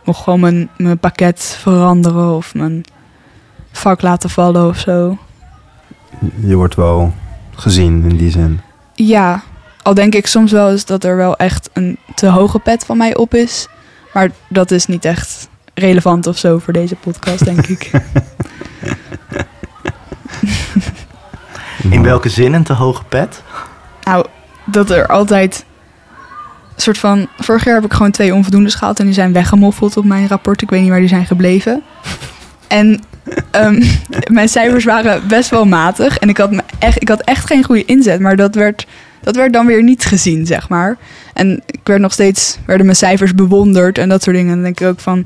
Ik mocht gewoon mijn, mijn pakket veranderen of mijn vak laten vallen of zo. Je wordt wel gezien in die zin. Ja, al denk ik soms wel eens dat er wel echt een te hoge pet van mij op is. Maar dat is niet echt relevant of zo voor deze podcast, denk ik. In welke zin een te hoge pet? Nou, dat er altijd een soort van. Vorig jaar heb ik gewoon twee onvoldoendes gehaald en die zijn weggemoffeld op mijn rapport. Ik weet niet waar die zijn gebleven. En ehm, mijn cijfers waren best wel matig en ik had, me echt, ik had echt geen goede inzet, maar dat werd, dat werd dan weer niet gezien, zeg maar. En ik werd nog steeds, werden mijn cijfers bewonderd en dat soort dingen. En dan denk ik ook van,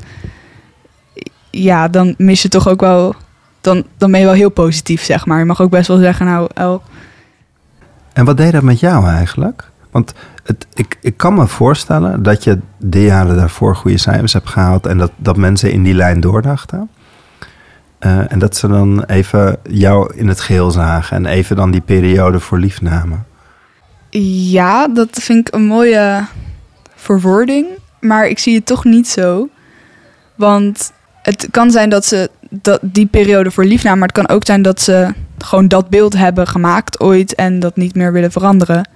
ja, dan mis je toch ook wel, dan, dan ben je wel heel positief, zeg maar. Je mag ook best wel zeggen, nou, El, En wat deed dat met jou eigenlijk? Want het, ik, ik kan me voorstellen dat je de jaren daarvoor goede cijfers hebt gehaald en dat, dat mensen in die lijn doordachten. Eh, en dat ze dan even jou in het geheel zagen en even dan die periode voor lief namen. Ja, dat vind ik een mooie verwoording. Maar ik zie het toch niet zo. Want het kan zijn dat ze dat, die periode voor lief namen. Maar het kan ook zijn dat ze gewoon dat beeld hebben gemaakt ooit. En dat niet meer willen veranderen.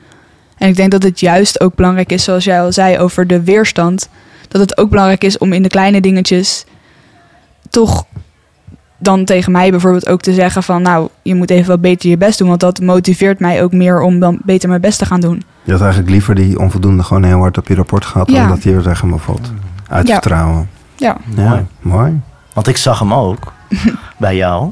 En ik denk dat het juist ook belangrijk is, zoals jij al zei, over de weerstand. Dat het ook belangrijk is om in de kleine dingetjes toch dan tegen mij bijvoorbeeld ook te zeggen van... nou, je moet even wat beter je best doen. Want dat motiveert mij ook meer om dan beter mijn best te gaan doen. Je had eigenlijk liever die onvoldoende gewoon heel hard op je rapport gehad Ja. dan dat hij er echt helemaal valt. Uit Ja. vertrouwen. Ja, Ja, Mooi. mooi. Want ik zag hem ook bij jou.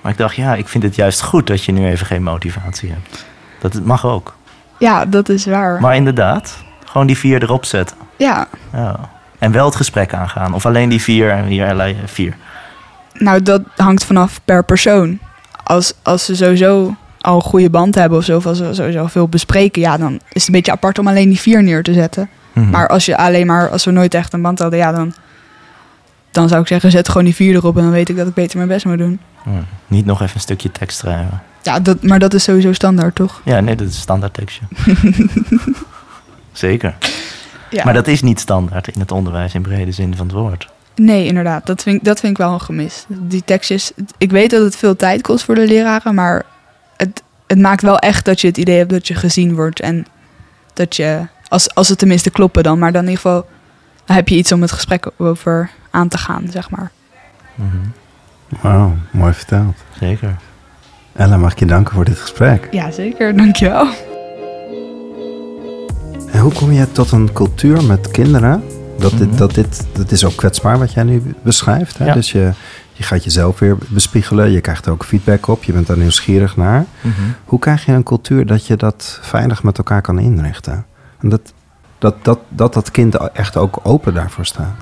Maar ik dacht, ja, ik vind het juist goed dat je nu even geen motivatie hebt. Dat het mag ook. ja dat is waar. Maar inderdaad, gewoon die vier erop zetten. Ja, Ja. En wel het gesprek aangaan. Of alleen die vier en hier alleen vier. Nou dat hangt vanaf per persoon. Als, als ze sowieso al een goede band hebben of zo, of als ze sowieso veel bespreken, ja, dan is het een beetje apart om alleen die vier neer te zetten. Mhm. Maar als je alleen maar, als we nooit echt een band hadden, ja, dan, dan zou ik zeggen, zet gewoon die vier erop en dan weet ik dat ik beter mijn best moet doen. Niet nog even een stukje tekst schrijven. Ja, dat, maar dat is sowieso standaard, toch? Ja, nee, dat is standaard tekstje. Zeker. Ja. Maar dat is niet standaard in het onderwijs in brede zin van het woord. Nee, inderdaad. Dat vind, ik, dat vind ik wel een gemis. Die tekstjes. Ik weet dat het veel tijd kost voor de leraren, maar het, het maakt wel echt dat je het idee hebt dat je gezien wordt. En dat je, als, als het tenminste kloppen dan, maar dan in ieder geval dan heb je iets om het gesprek over aan te gaan, zeg maar. Mhm. Wauw, mooi verteld. Zeker. Ella, mag ik je danken voor dit gesprek. Ja, zeker. Dankjewel. En hoe kom je tot een cultuur met kinderen? Dat, Mhm. dit, dat, dit, dat is ook kwetsbaar wat jij nu beschrijft. Hè? Ja. Dus je, je gaat jezelf weer bespiegelen. Je krijgt er ook feedback op. Je bent daar nieuwsgierig naar. Mhm. Hoe krijg je een cultuur dat je dat veilig met elkaar kan inrichten? En dat dat, dat, dat, dat kind echt ook open daarvoor staat.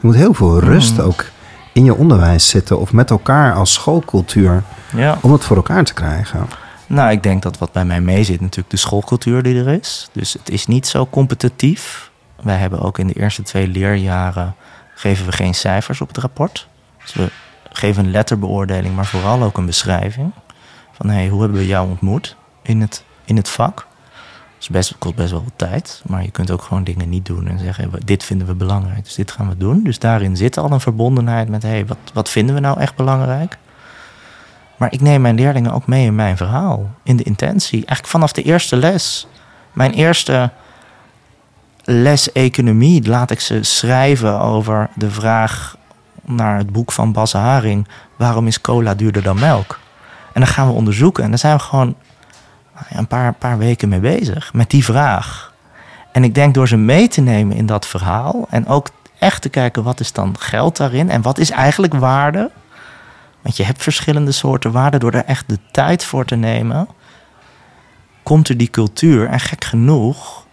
Er moet heel veel rust Mhm. ook in je onderwijs zitten. Of met elkaar als schoolcultuur. Ja. Om het voor elkaar te krijgen. Nou, ik denk dat wat bij mij mee zit natuurlijk de schoolcultuur die er is. Dus het is niet zo competitief. Wij hebben ook in de eerste twee leerjaren geven we geen cijfers op het rapport. Dus we geven een letterbeoordeling, maar vooral ook een beschrijving. Van hey, hoe hebben we jou ontmoet in het, in het vak? Dus best, kost best wel wat tijd. Maar je kunt ook gewoon dingen niet doen en zeggen: dit vinden we belangrijk, dus dit gaan we doen. Dus daarin zit al een verbondenheid met: hey, wat, wat vinden we nou echt belangrijk? Maar ik neem mijn leerlingen ook mee in mijn verhaal, in de intentie. Eigenlijk vanaf de eerste les. Mijn eerste les economie laat ik ze schrijven over de vraag naar het boek van Bas Haring: waarom is cola duurder dan melk? En dan gaan we onderzoeken en dan zijn we gewoon een paar, paar weken mee bezig met die vraag. En ik denk door ze mee te nemen in dat verhaal en ook echt te kijken wat is dan geld daarin en wat is eigenlijk waarde. Want je hebt verschillende soorten waarde. Door er echt de tijd voor te nemen, komt er die cultuur. En gek genoeg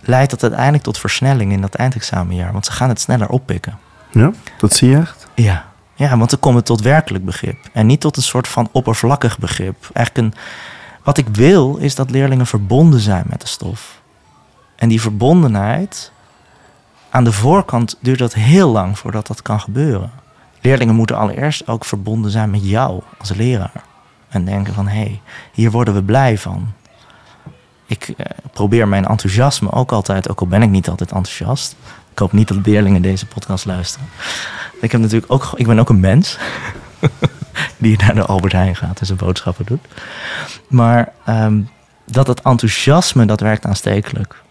leidt dat uiteindelijk tot versnelling in dat eindexamenjaar. Want ze gaan het sneller oppikken. Ja, dat zie je echt? Ja. Ja, want dan komt het tot werkelijk begrip. En niet tot een soort van oppervlakkig begrip. Eigenlijk een, wat ik wil is dat leerlingen verbonden zijn met de stof. En die verbondenheid, aan de voorkant duurt dat heel lang voordat dat kan gebeuren. Leerlingen moeten allereerst ook verbonden zijn met jou als leraar. En denken van, hé, hey, hier worden we blij van. Ik eh, probeer mijn enthousiasme ook altijd, ook al ben ik niet altijd enthousiast. Ik hoop niet dat leerlingen deze podcast luisteren. Ik, heb natuurlijk ook, ik ben ook een mens. die naar de Albert Heijn gaat en zijn boodschappen doet. Maar ehm, dat het enthousiasme, dat werkt aanstekelijk.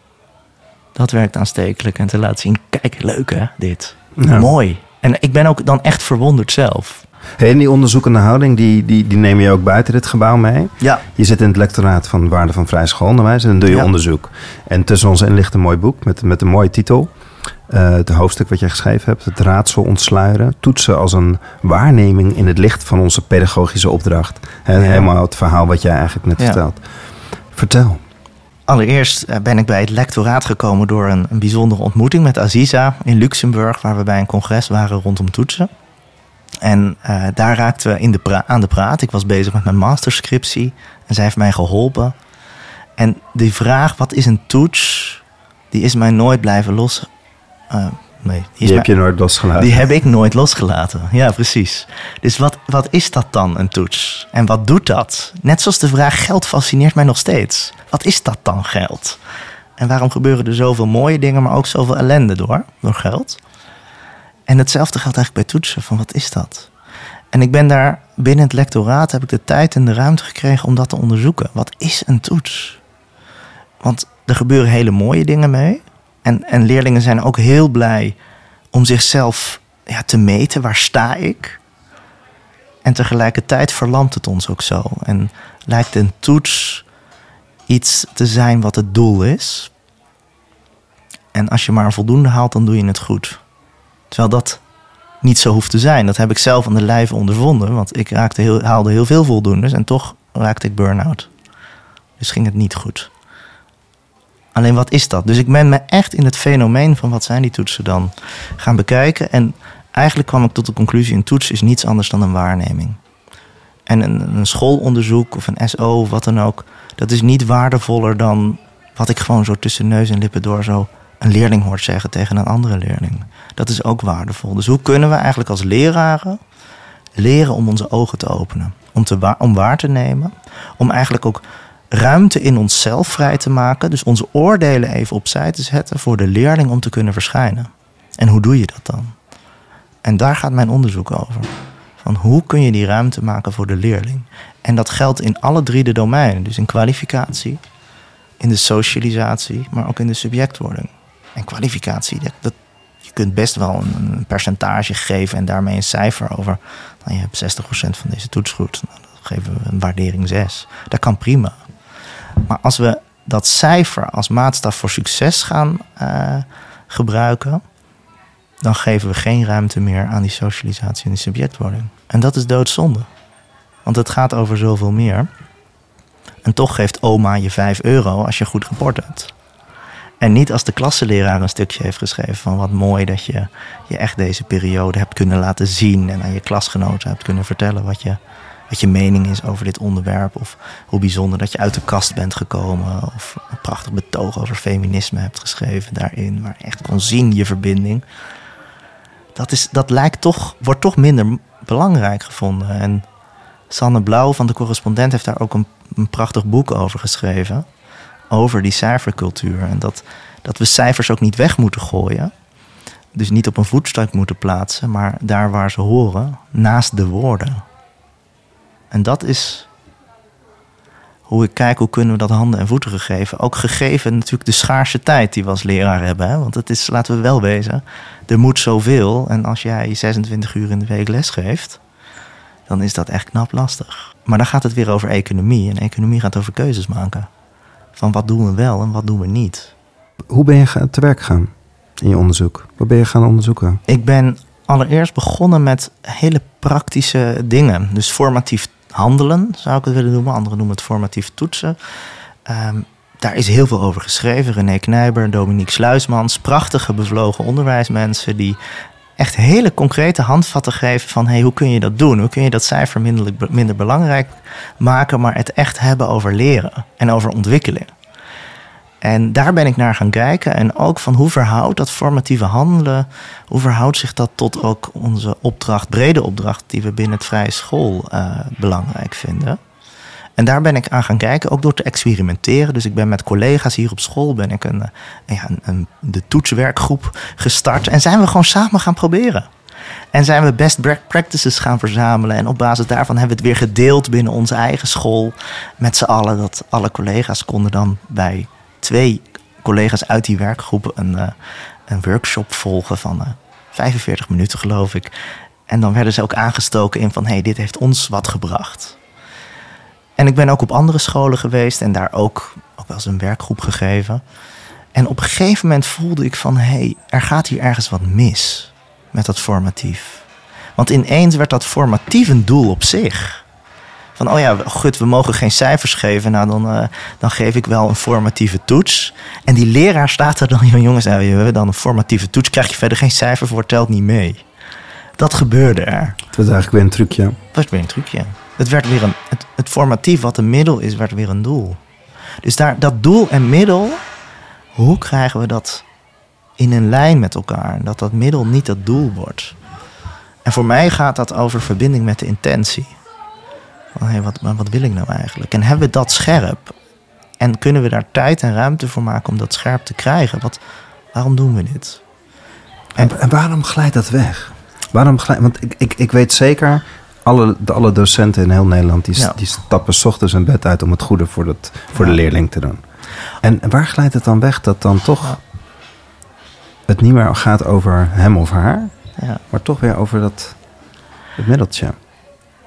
Dat werkt aanstekelijk. En te laten zien, kijk, leuk hè, dit. Mooi. En ik ben ook dan echt verwonderd zelf. En die onderzoekende houding, die, die, die neem je ook buiten dit gebouw mee. Ja. Je zit in het lectoraat van Waarde van Vrij Schoolonderwijs en dan doe je onderzoek. En tussen ons in ligt een mooi boek met, met een mooie titel. Uh, het hoofdstuk wat jij geschreven hebt, het raadsel ontsluieren. Toetsen als een waarneming in het licht van onze pedagogische opdracht. Helemaal het verhaal wat jij eigenlijk net vertelt. Vertel. Allereerst eh, ben ik bij het lectoraat gekomen door een, een bijzondere ontmoeting met Aziza in Luxemburg, waar we bij een congres waren rondom toetsen. En uh, daar raakten we in de aan de praat. Ik was bezig met mijn masterscriptie en zij heeft mij geholpen. En die vraag, wat is een toets, die is mij nooit blijven los. Uh, nee, die, die heb je nooit losgelaten. Die heb ik nooit losgelaten, ja precies. Dus wat, wat is dat dan, een toets? En wat doet dat? Net zoals de vraag geld fascineert mij nog steeds. Wat is dat dan, geld? En waarom gebeuren er zoveel mooie dingen, maar ook zoveel ellende door, door geld? En hetzelfde geldt eigenlijk bij toetsen, van wat is dat? En ik ben daar binnen het lectoraat, heb ik de tijd en de ruimte gekregen om dat te onderzoeken. Wat is een toets? Want er gebeuren hele mooie dingen mee. En, en leerlingen zijn ook heel blij om zichzelf ja, te meten. Waar sta ik? En tegelijkertijd verlamt het ons ook zo. En lijkt een toets iets te zijn wat het doel is. En als je maar voldoende haalt, dan doe je het goed. Terwijl dat niet zo hoeft te zijn. Dat heb ik zelf aan de lijve ondervonden. Want ik raakte heel, haalde heel veel voldoendes en toch raakte ik burn-out. Dus ging het niet goed. Alleen wat is dat? Dus ik ben me echt in het fenomeen van wat zijn die toetsen dan gaan bekijken. En eigenlijk kwam ik tot de conclusie: een toets is niets anders dan een waarneming. En een, een schoolonderzoek of een SO of wat dan ook, dat is niet waardevoller dan wat ik gewoon zo tussen neus en lippen door zo een leerling hoort zeggen tegen een andere leerling. Dat is ook waardevol. Dus hoe kunnen we eigenlijk als leraren leren om onze ogen te openen? Om, te om waar te nemen. Om eigenlijk ook ruimte in onszelf vrij te maken. Dus onze oordelen even opzij te zetten voor de leerling om te kunnen verschijnen. En hoe doe je dat dan? En daar gaat mijn onderzoek over. Van hoe kun je die ruimte maken voor de leerling? En dat geldt in alle drie de domeinen. Dus in kwalificatie, in de socialisatie, maar ook in de subjectwording. En kwalificatie, dat, dat je kunt best wel een, percentage geven en daarmee een cijfer over. Nou, je hebt 60% van deze toets goed. Nou, dan geven we een waardering 6. Dat kan prima. Maar als we dat cijfer als maatstaf voor succes gaan uh, gebruiken, dan geven we geen ruimte meer aan die socialisatie en die subjectwording. En dat is doodzonde. Want het gaat over zoveel meer. En toch geeft oma je 5 euro als je goed rapport hebt. En niet als de klasseleraar een stukje heeft geschreven van wat mooi dat je je echt deze periode hebt kunnen laten zien en aan je klasgenoten hebt kunnen vertellen wat je wat je mening is over dit onderwerp. Of hoe bijzonder dat je uit de kast bent gekomen. Of een prachtig betoog over feminisme hebt geschreven daarin. Waar echt kon zien je verbinding. Dat, is, dat lijkt toch, wordt toch minder belangrijk gevonden. En Sanne Blauw van de correspondent heeft daar ook een, een prachtig boek over geschreven. Over die cijfercultuur. En dat, dat we cijfers ook niet weg moeten gooien. Dus niet op een voetstuk moeten plaatsen, maar daar waar ze horen, naast de woorden. En dat is hoe ik kijk, hoe kunnen we dat handen en voeten geven. Ook gegeven natuurlijk de schaarse tijd die we als leraar hebben. Hè? Want het is, laten we wel wezen, er moet zoveel. En als jij 26 uur in de week lesgeeft, dan is dat echt knap lastig. Maar dan gaat het weer over economie. En economie gaat over keuzes maken. Van wat doen we wel en wat doen we niet. Hoe ben je te werk gegaan in je onderzoek? Wat ben je gaan onderzoeken? Ik ben allereerst begonnen met hele praktische dingen. Dus formatief handelen, zou ik het willen noemen. Anderen noemen het formatief toetsen. Ehm, daar is heel veel over geschreven. René Knijber, Dominique Sluismans, prachtige bevlogen onderwijsmensen die echt hele concrete handvatten geven van hey, hoe kun je dat doen? Hoe kun je dat cijfer minder, minder belangrijk maken, maar het echt hebben over leren en over ontwikkeling. En daar ben ik naar gaan kijken. En ook van hoe verhoudt dat formatieve handelen, hoe verhoudt zich dat tot ook onze opdracht, brede opdracht, die we binnen het vrije school uh, belangrijk vinden. En daar ben ik aan gaan kijken, ook door te experimenteren. Dus ik ben met collega's hier op school ben ik een, eh, ja, een, de toetswerkgroep gestart. En zijn we gewoon samen gaan proberen. En zijn we best practices gaan verzamelen. En op basis daarvan hebben we het weer gedeeld binnen onze eigen school. Met z'n allen. Dat alle collega's konden dan bij twee collega's uit die werkgroep een, uh, een workshop volgen van uh, eh, 45 minuten, geloof ik. En dan werden ze ook aangestoken in van, hey, dit heeft ons wat gebracht. En ik ben ook op andere scholen geweest en daar ook, ook wel eens een werkgroep gegeven. En op een gegeven moment voelde ik van, hé, hey, er gaat hier ergens wat mis met dat formatief. Want ineens werd dat formatief een doel op zich. Van, oh ja, goed, we mogen geen cijfers geven. Nou, dan, uh, dan geef ik wel een formatieve toets. En die leraar staat er dan, jongens, nou, we hebben dan een formatieve toets. Krijg je verder geen cijfer voor, telt niet mee. Dat gebeurde er. Het was eigenlijk weer een trucje. Het was weer een trucje. Het werd weer een, het, formatief wat een middel is, werd weer een doel. Dus daar, dat doel en middel, hoe krijgen we dat in een lijn met elkaar? Dat dat middel niet dat doel wordt. En voor mij gaat dat over verbinding met de intentie. Van, wat, wat wil ik nou eigenlijk? En hebben we dat scherp? En kunnen we daar tijd en ruimte voor maken om dat scherp te krijgen? Wat, waarom doen we dit? En, en waarom glijdt dat weg? Waarom glijdt, want ik, ik, ik weet zeker, alle, de, alle docenten in heel Nederland die, die stappen s ochtends in bed uit om het goede voor, dat, voor de leerling te doen. En waar glijdt het dan weg dat dan toch het niet meer gaat over hem of haar, ja. maar toch weer over dat het middeltje?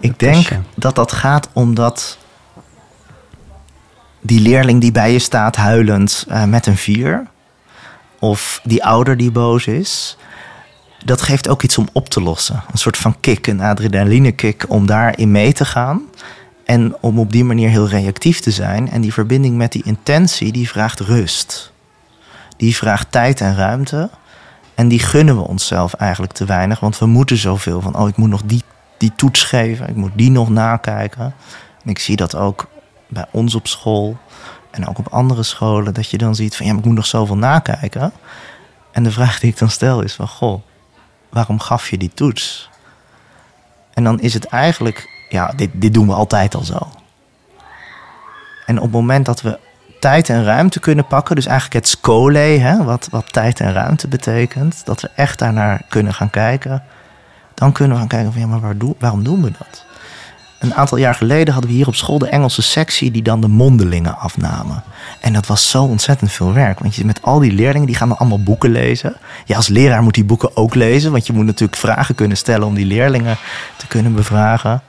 Ik denk dat dat gaat omdat die leerling die bij je staat huilend uh, met een vier, of die ouder die boos is, dat geeft ook iets om op te lossen. Een soort van kick, een adrenaline kick om daarin mee te gaan. En om op die manier heel reactief te zijn. En die verbinding met die intentie, die vraagt rust. Die vraagt tijd en ruimte. En die gunnen we onszelf eigenlijk te weinig. Want we moeten zoveel van, oh, ik moet nog die, die toets geven. Ik moet die nog nakijken. En ik zie dat ook bij ons op school. En ook op andere scholen. Dat je dan ziet van, ja, maar ik moet nog zoveel nakijken. En de vraag die ik dan stel is van, goh, waarom gaf je die toets? En dan is het eigenlijk, ja, dit, dit doen we altijd al zo. En op het moment dat we tijd en ruimte kunnen pakken, dus eigenlijk het scole, hè, wat, wat tijd en ruimte betekent, dat we echt daarnaar kunnen gaan kijken, dan kunnen we gaan kijken van ja, maar waarom doen we dat? Een aantal jaar geleden hadden we hier op school de Engelse sectie die dan de mondelingen afnamen. En dat was zo ontzettend veel werk. Want je met al die leerlingen, die gaan dan allemaal boeken lezen. Ja, als leraar moet die boeken ook lezen. Want je moet natuurlijk vragen kunnen stellen om die leerlingen te kunnen bevragen.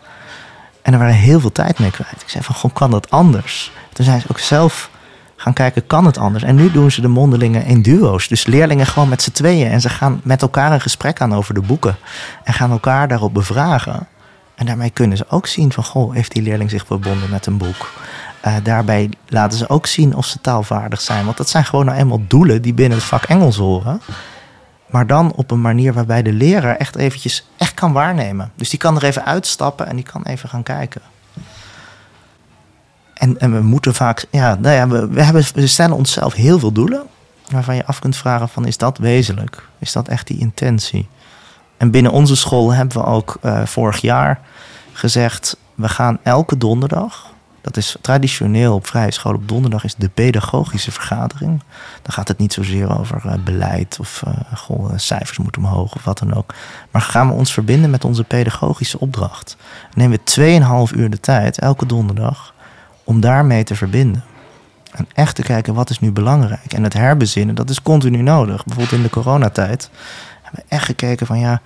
En er waren heel veel tijd mee kwijt. Ik zei van, gewoon kan dat anders? Toen zijn ze ook zelf gaan kijken, kan het anders? En nu doen ze de mondelingen in duo's. Dus leerlingen gewoon met z'n tweeën. En ze gaan met elkaar een gesprek aan over de boeken. En gaan elkaar daarop bevragen. En daarmee kunnen ze ook zien van, goh, heeft die leerling zich verbonden met een boek? Uh, daarbij laten ze ook zien of ze taalvaardig zijn. Want dat zijn gewoon nou eenmaal doelen die binnen het vak Engels horen. Maar dan op een manier waarbij de leraar echt eventjes echt kan waarnemen. Dus die kan er even uitstappen en die kan even gaan kijken. En, en we moeten vaak, ja, nou ja we, we, hebben, we stellen onszelf heel veel doelen. Waarvan je af kunt vragen van, is dat wezenlijk? Is dat echt die intentie? En binnen onze school hebben we ook uh, vorig jaar gezegd... we gaan elke donderdag dat is traditioneel op vrije school op donderdag is de pedagogische vergadering. Dan gaat het niet zozeer over uh, beleid of uh, cijfers moeten omhoog of wat dan ook. Maar gaan we ons verbinden met onze pedagogische opdracht. Nemen we 2,5 uur de tijd elke donderdag om daarmee te verbinden. En echt te kijken wat is nu belangrijk. En het herbezinnen, dat is continu nodig. Bijvoorbeeld in de coronatijd hebben echt gekeken van ja,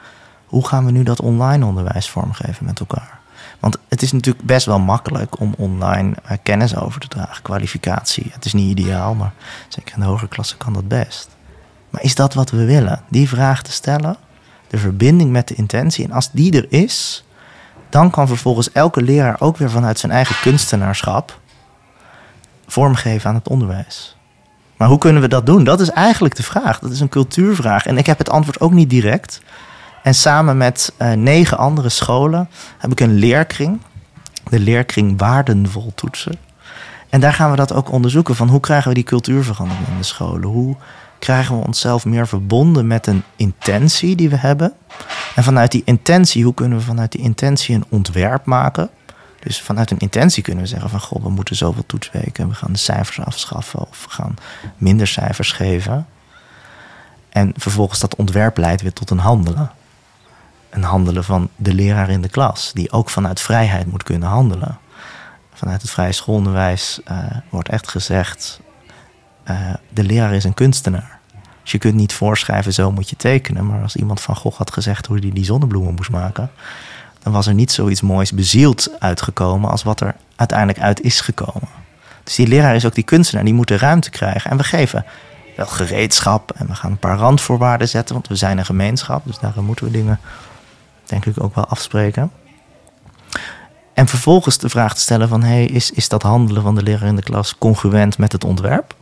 hoe gaan we nu dat online onderwijs vormgeven met elkaar? Want het is natuurlijk best wel makkelijk om online uh, kennis over te dragen, kwalificatie. Het is niet ideaal, maar zeker in de hogere klasse kan dat best. Maar is dat wat we willen? Die vraag te stellen, de verbinding met de intentie. En als die er is, dan kan vervolgens elke leraar ook weer vanuit zijn eigen kunstenaarschap vormgeven aan het onderwijs. Maar hoe kunnen we dat doen? Dat is eigenlijk de vraag. Dat is een cultuurvraag. En ik heb het antwoord ook niet direct. En samen met uh, negen andere scholen heb ik een leerkring. De leerkring Waardenvol Toetsen. En daar gaan we dat ook onderzoeken. Van hoe krijgen we die cultuurverandering in de scholen? Hoe krijgen we onszelf meer verbonden met een intentie die we hebben? En vanuit die intentie, hoe kunnen we vanuit die intentie een ontwerp maken? Dus vanuit een intentie kunnen we zeggen van... goh, we moeten zoveel toetsweken... we gaan de cijfers afschaffen of we gaan minder cijfers geven. En vervolgens dat ontwerp leidt weer tot een handelen een handelen van de leraar in de klas, die ook vanuit vrijheid moet kunnen handelen. Vanuit het vrije schoolonderwijs uh, wordt echt gezegd: uh, de leraar is een kunstenaar. Dus je kunt niet voorschrijven, zo moet je tekenen. Maar als iemand van Gogh had gezegd hoe hij die zonnebloemen moest maken, dan was er niet zoiets moois bezield uitgekomen als wat er uiteindelijk uit is gekomen. Dus die leraar is ook die kunstenaar, die moet de ruimte krijgen. En we geven wel gereedschap en we gaan een paar randvoorwaarden zetten, want we zijn een gemeenschap, dus daar moeten we dingen denk ik ook wel afspreken. En vervolgens de vraag te stellen van... Hey, is, is dat handelen van de leraar in de klas congruent met het ontwerp?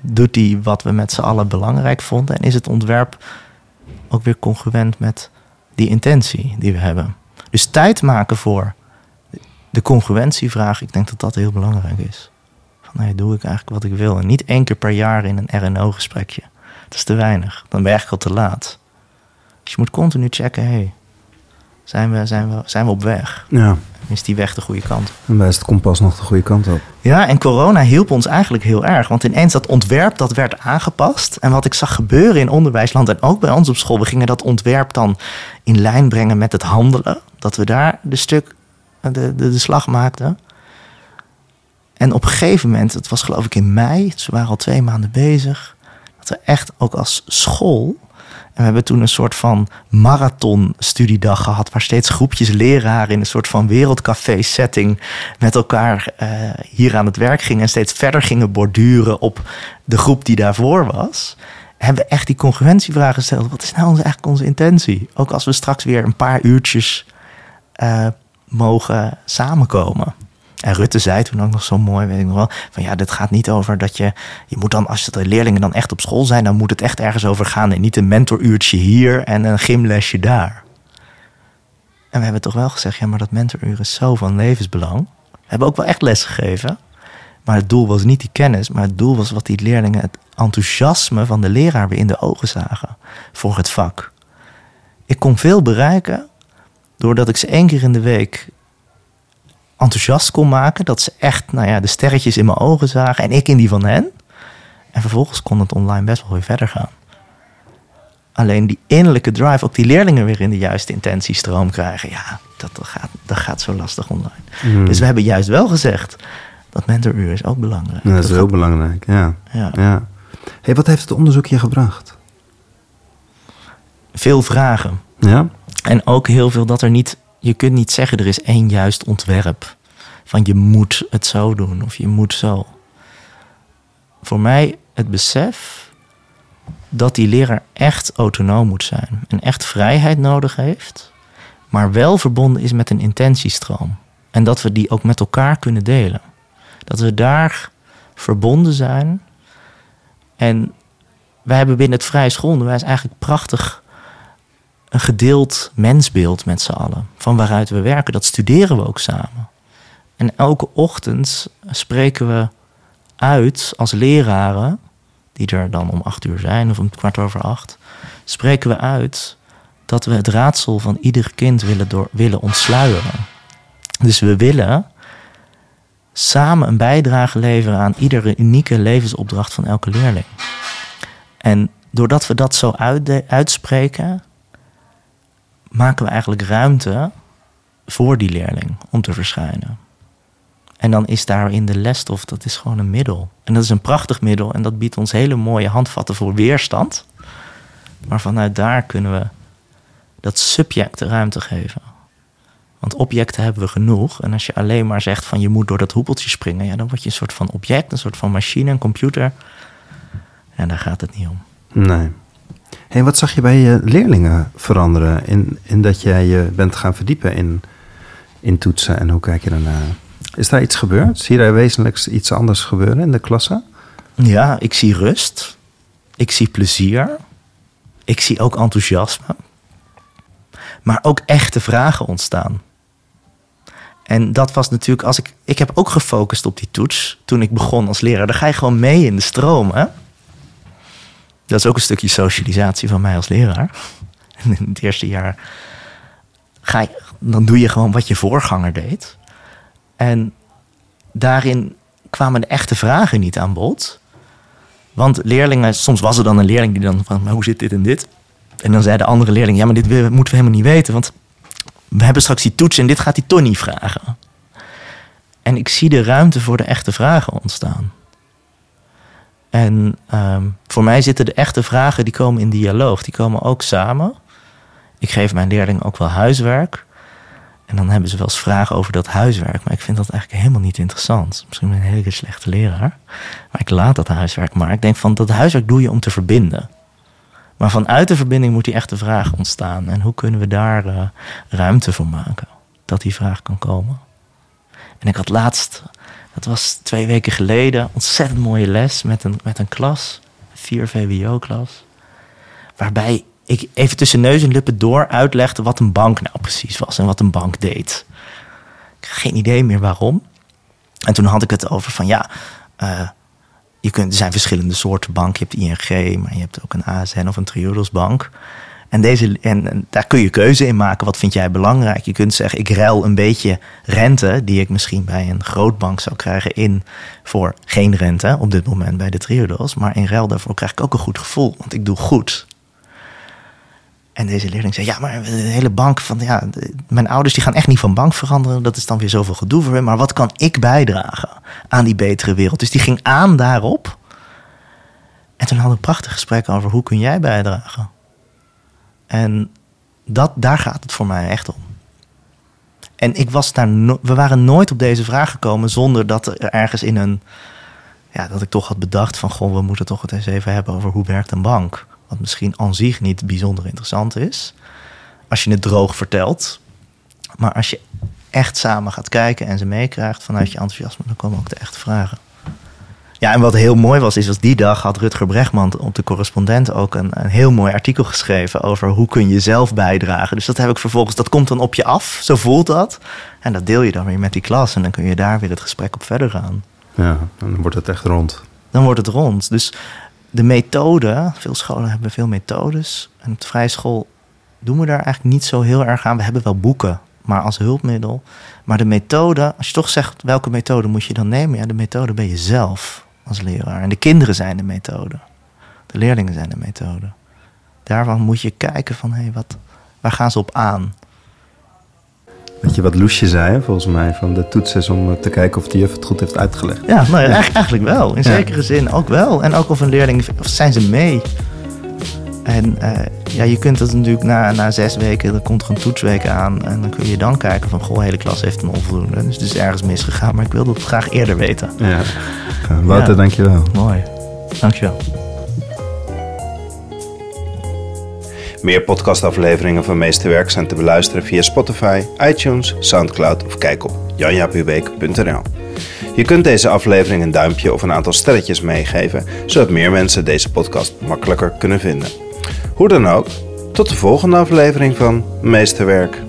Doet hij wat we met z'n allen belangrijk vonden? En is het ontwerp ook weer congruent met die intentie die we hebben? Dus tijd maken voor de congruentievraag, ik denk dat dat heel belangrijk is. Van hey, doe ik eigenlijk wat ik wil? En niet één keer per jaar in een RNO-gesprekje. Dat is te weinig. Dan ben eigenlijk al te laat. Dus je moet continu checken, hey, zijn we, zijn we, zijn we op weg. Ja. Is die weg de goede kant? En is het kompas nog de goede kant op? Ja, en corona hielp ons eigenlijk heel erg. Want ineens dat ontwerp dat werd aangepast. En wat ik zag gebeuren in onderwijsland en ook bij ons op school... we gingen dat ontwerp dan in lijn brengen met het handelen. Dat we daar de stuk, de, de, de slag maakten. En op een gegeven moment, het was geloof ik in mei... ze waren al twee maanden bezig... dat we echt ook als school we hebben toen een soort van marathon-studiedag gehad, waar steeds groepjes leraren in een soort van wereldcafé-setting met elkaar uh, hier aan het werk gingen en steeds verder gingen borduren op de groep die daarvoor was. Hebben we echt die congruentievraag gesteld. Wat is nou eigenlijk onze intentie? Ook als we straks weer een paar uurtjes uh, mogen samenkomen. En Rutte zei toen ook nog zo mooi, weet ik nog wel, van ja, dit gaat niet over dat je, je moet dan, als de leerlingen dan echt op school zijn, dan moet het echt ergens over gaan en niet een mentoruurtje hier en een gymlesje daar. En we hebben toch wel gezegd, ja, maar dat mentoruur is zo van levensbelang. We hebben ook wel echt les gegeven, maar het doel was niet die kennis, maar het doel was wat die leerlingen, het enthousiasme van de leraar weer in de ogen zagen voor het vak. Ik kon veel bereiken doordat ik ze één keer in de week enthousiast kon maken. Dat ze echt nou ja, de sterretjes in mijn ogen zagen en ik in die van hen. En vervolgens kon het online best wel weer verder gaan. Alleen die innerlijke drive, ook die leerlingen weer in de juiste intentiestroom krijgen. Ja, dat, dat, gaat, dat gaat zo lastig online. Hmm. Dus we hebben juist wel gezegd, dat mentoruur is ook belangrijk. Ja, dat is heel belangrijk, ja. ja. ja. Hey, wat heeft het onderzoek je gebracht? Veel vragen. Ja? En ook heel veel dat er niet je kunt niet zeggen er is één juist ontwerp. Van je moet het zo doen of je moet zo. Voor mij het besef dat die leraar echt autonoom moet zijn. En echt vrijheid nodig heeft. Maar wel verbonden is met een intentiestroom. En dat we die ook met elkaar kunnen delen. Dat we daar verbonden zijn. En wij hebben binnen het vrije schoolonderwijs eigenlijk prachtig een gedeeld mensbeeld met z'n allen. Van waaruit we werken, dat studeren we ook samen. En elke ochtend spreken we uit als leraren, die er dan om acht uur zijn of om kwart over acht, spreken we uit dat we het raadsel van ieder kind willen, door, willen ontsluieren. Dus we willen samen een bijdrage leveren aan iedere unieke levensopdracht van elke leerling. En doordat we dat zo uitspreken, maken we eigenlijk ruimte voor die leerling om te verschijnen. En dan is daarin de lesstof, dat is gewoon een middel. En dat is een prachtig middel en dat biedt ons hele mooie handvatten voor weerstand. Maar vanuit daar kunnen we dat subject ruimte geven. Want objecten hebben we genoeg. En als je alleen maar zegt van je moet door dat hoepeltje springen, ja, dan word je een soort van object, een soort van machine, een computer. En daar gaat het niet om. Nee. Hey, wat zag je bij je leerlingen veranderen in, in dat jij je bent gaan verdiepen in, in toetsen en hoe kijk je daarnaar? Is daar iets gebeurd? Zie je daar wezenlijk iets anders gebeuren in de klasse? Ja, ik zie rust. Ik zie plezier. Ik zie ook enthousiasme. Maar ook echte vragen ontstaan. En dat was natuurlijk, als ik, ik heb ook gefocust op die toets toen ik begon als leraar. Daar ga je gewoon mee in de stroom. Hè? Dat is ook een stukje socialisatie van mij als leraar. In het eerste jaar ga je, dan doe je gewoon wat je voorganger deed. En daarin kwamen de echte vragen niet aan bod. Want leerlingen, soms was er dan een leerling die dan van, maar hoe zit dit en dit? En dan zei de andere leerling, ja, maar dit moeten we helemaal niet weten, want we hebben straks die toets en dit gaat die Tony vragen. En ik zie de ruimte voor de echte vragen ontstaan. En ehm, voor mij zitten de echte vragen, die komen in dialoog, die komen ook samen. Ik geef mijn leerlingen ook wel huiswerk. En dan hebben ze wel eens vragen over dat huiswerk. Maar ik vind dat eigenlijk helemaal niet interessant. Misschien ben ik een hele slechte leraar. Maar ik laat dat huiswerk maar. Ik denk van dat huiswerk doe je om te verbinden. Maar vanuit de verbinding moet die echte vraag ontstaan. En hoe kunnen we daar uh, ruimte voor maken? Dat die vraag kan komen. En ik had laatst, dat was twee weken geleden, ontzettend mooie les met een, met een klas. Vier VWO-klas. Waarbij ik even tussen neus en lippen door uitlegde wat een bank nou precies was en wat een bank deed. Ik had geen idee meer waarom. En toen had ik het over van ja, uh, je kunt, er zijn verschillende soorten banken. Je hebt ING, maar je hebt ook een ASN of een Triodos bank. En, deze, en, daar kun je keuze in maken. Wat vind jij belangrijk? Je kunt zeggen, ik ruil een beetje rente... die ik misschien bij een grootbank zou krijgen in... voor geen rente op dit moment bij de Triodos. Maar in ruil daarvoor krijg ik ook een goed gevoel. Want ik doe goed. En deze leerling zei, ja, maar de hele bank van, ja, mijn ouders die gaan echt niet van bank veranderen. Dat is dan weer zoveel gedoe voor hen. Maar wat kan ik bijdragen aan die betere wereld? Dus die ging aan daarop. En toen hadden we een prachtig gesprek over hoe kun jij bijdragen. En dat, daar gaat het voor mij echt om. En ik was daar we waren nooit op deze vraag gekomen zonder dat er ergens in een. Ja, dat ik toch had bedacht van goh, we moeten toch het eens even hebben over hoe werkt een bank. Wat misschien aan zich niet bijzonder interessant is. Als je het droog vertelt. Maar als je echt samen gaat kijken en ze meekrijgt vanuit je enthousiasme, dan komen ook de echte vragen. Ja, en wat heel mooi was, is dat die dag had Rutger Bregman op de correspondent ook een, een heel mooi artikel geschreven over hoe kun je zelf bijdragen. Dus dat heb ik vervolgens, dat komt dan op je af, zo voelt dat. En dat deel je dan weer met die klas en dan kun je daar weer het gesprek op verder gaan. Ja, dan wordt het echt rond. Dan wordt het rond. Dus de methode, veel scholen hebben veel methodes. En op de vrije school doen we daar eigenlijk niet zo heel erg aan. We hebben wel boeken, maar als hulpmiddel. Maar de methode, als je toch zegt welke methode moet je dan nemen, ja, de methode ben je zelf als leraar. En de kinderen zijn de methode. De leerlingen zijn de methode. Daarvan moet je kijken van hé, hey, wat, waar gaan ze op aan? Weet je wat Loesje zei, volgens mij, van de toets is om eh, te kijken of de juf het goed heeft uitgelegd. Ja, nou, ja. eigenlijk wel. In zekere zin ook wel. En ook of een leerling, of zijn ze mee? En uh, ja, je kunt het natuurlijk na, na zes weken, dan komt er een toetsweek aan. En dan kun je dan kijken van, goh, hele klas heeft een onvoldoende. Dus het is ergens misgegaan, maar ik wilde het graag eerder weten. Ja, Wouter, ja. dankjewel. Mooi, dankjewel. Meer podcastafleveringen van Meesterwerk zijn te beluisteren via Spotify, iTunes, Soundcloud of kijk op janjapubeek.nl. Je kunt deze aflevering een duimpje of een aantal sterretjes meegeven, zodat meer mensen deze podcast makkelijker kunnen vinden. Hoe dan ook, tot de volgende aflevering van Meesterwerk.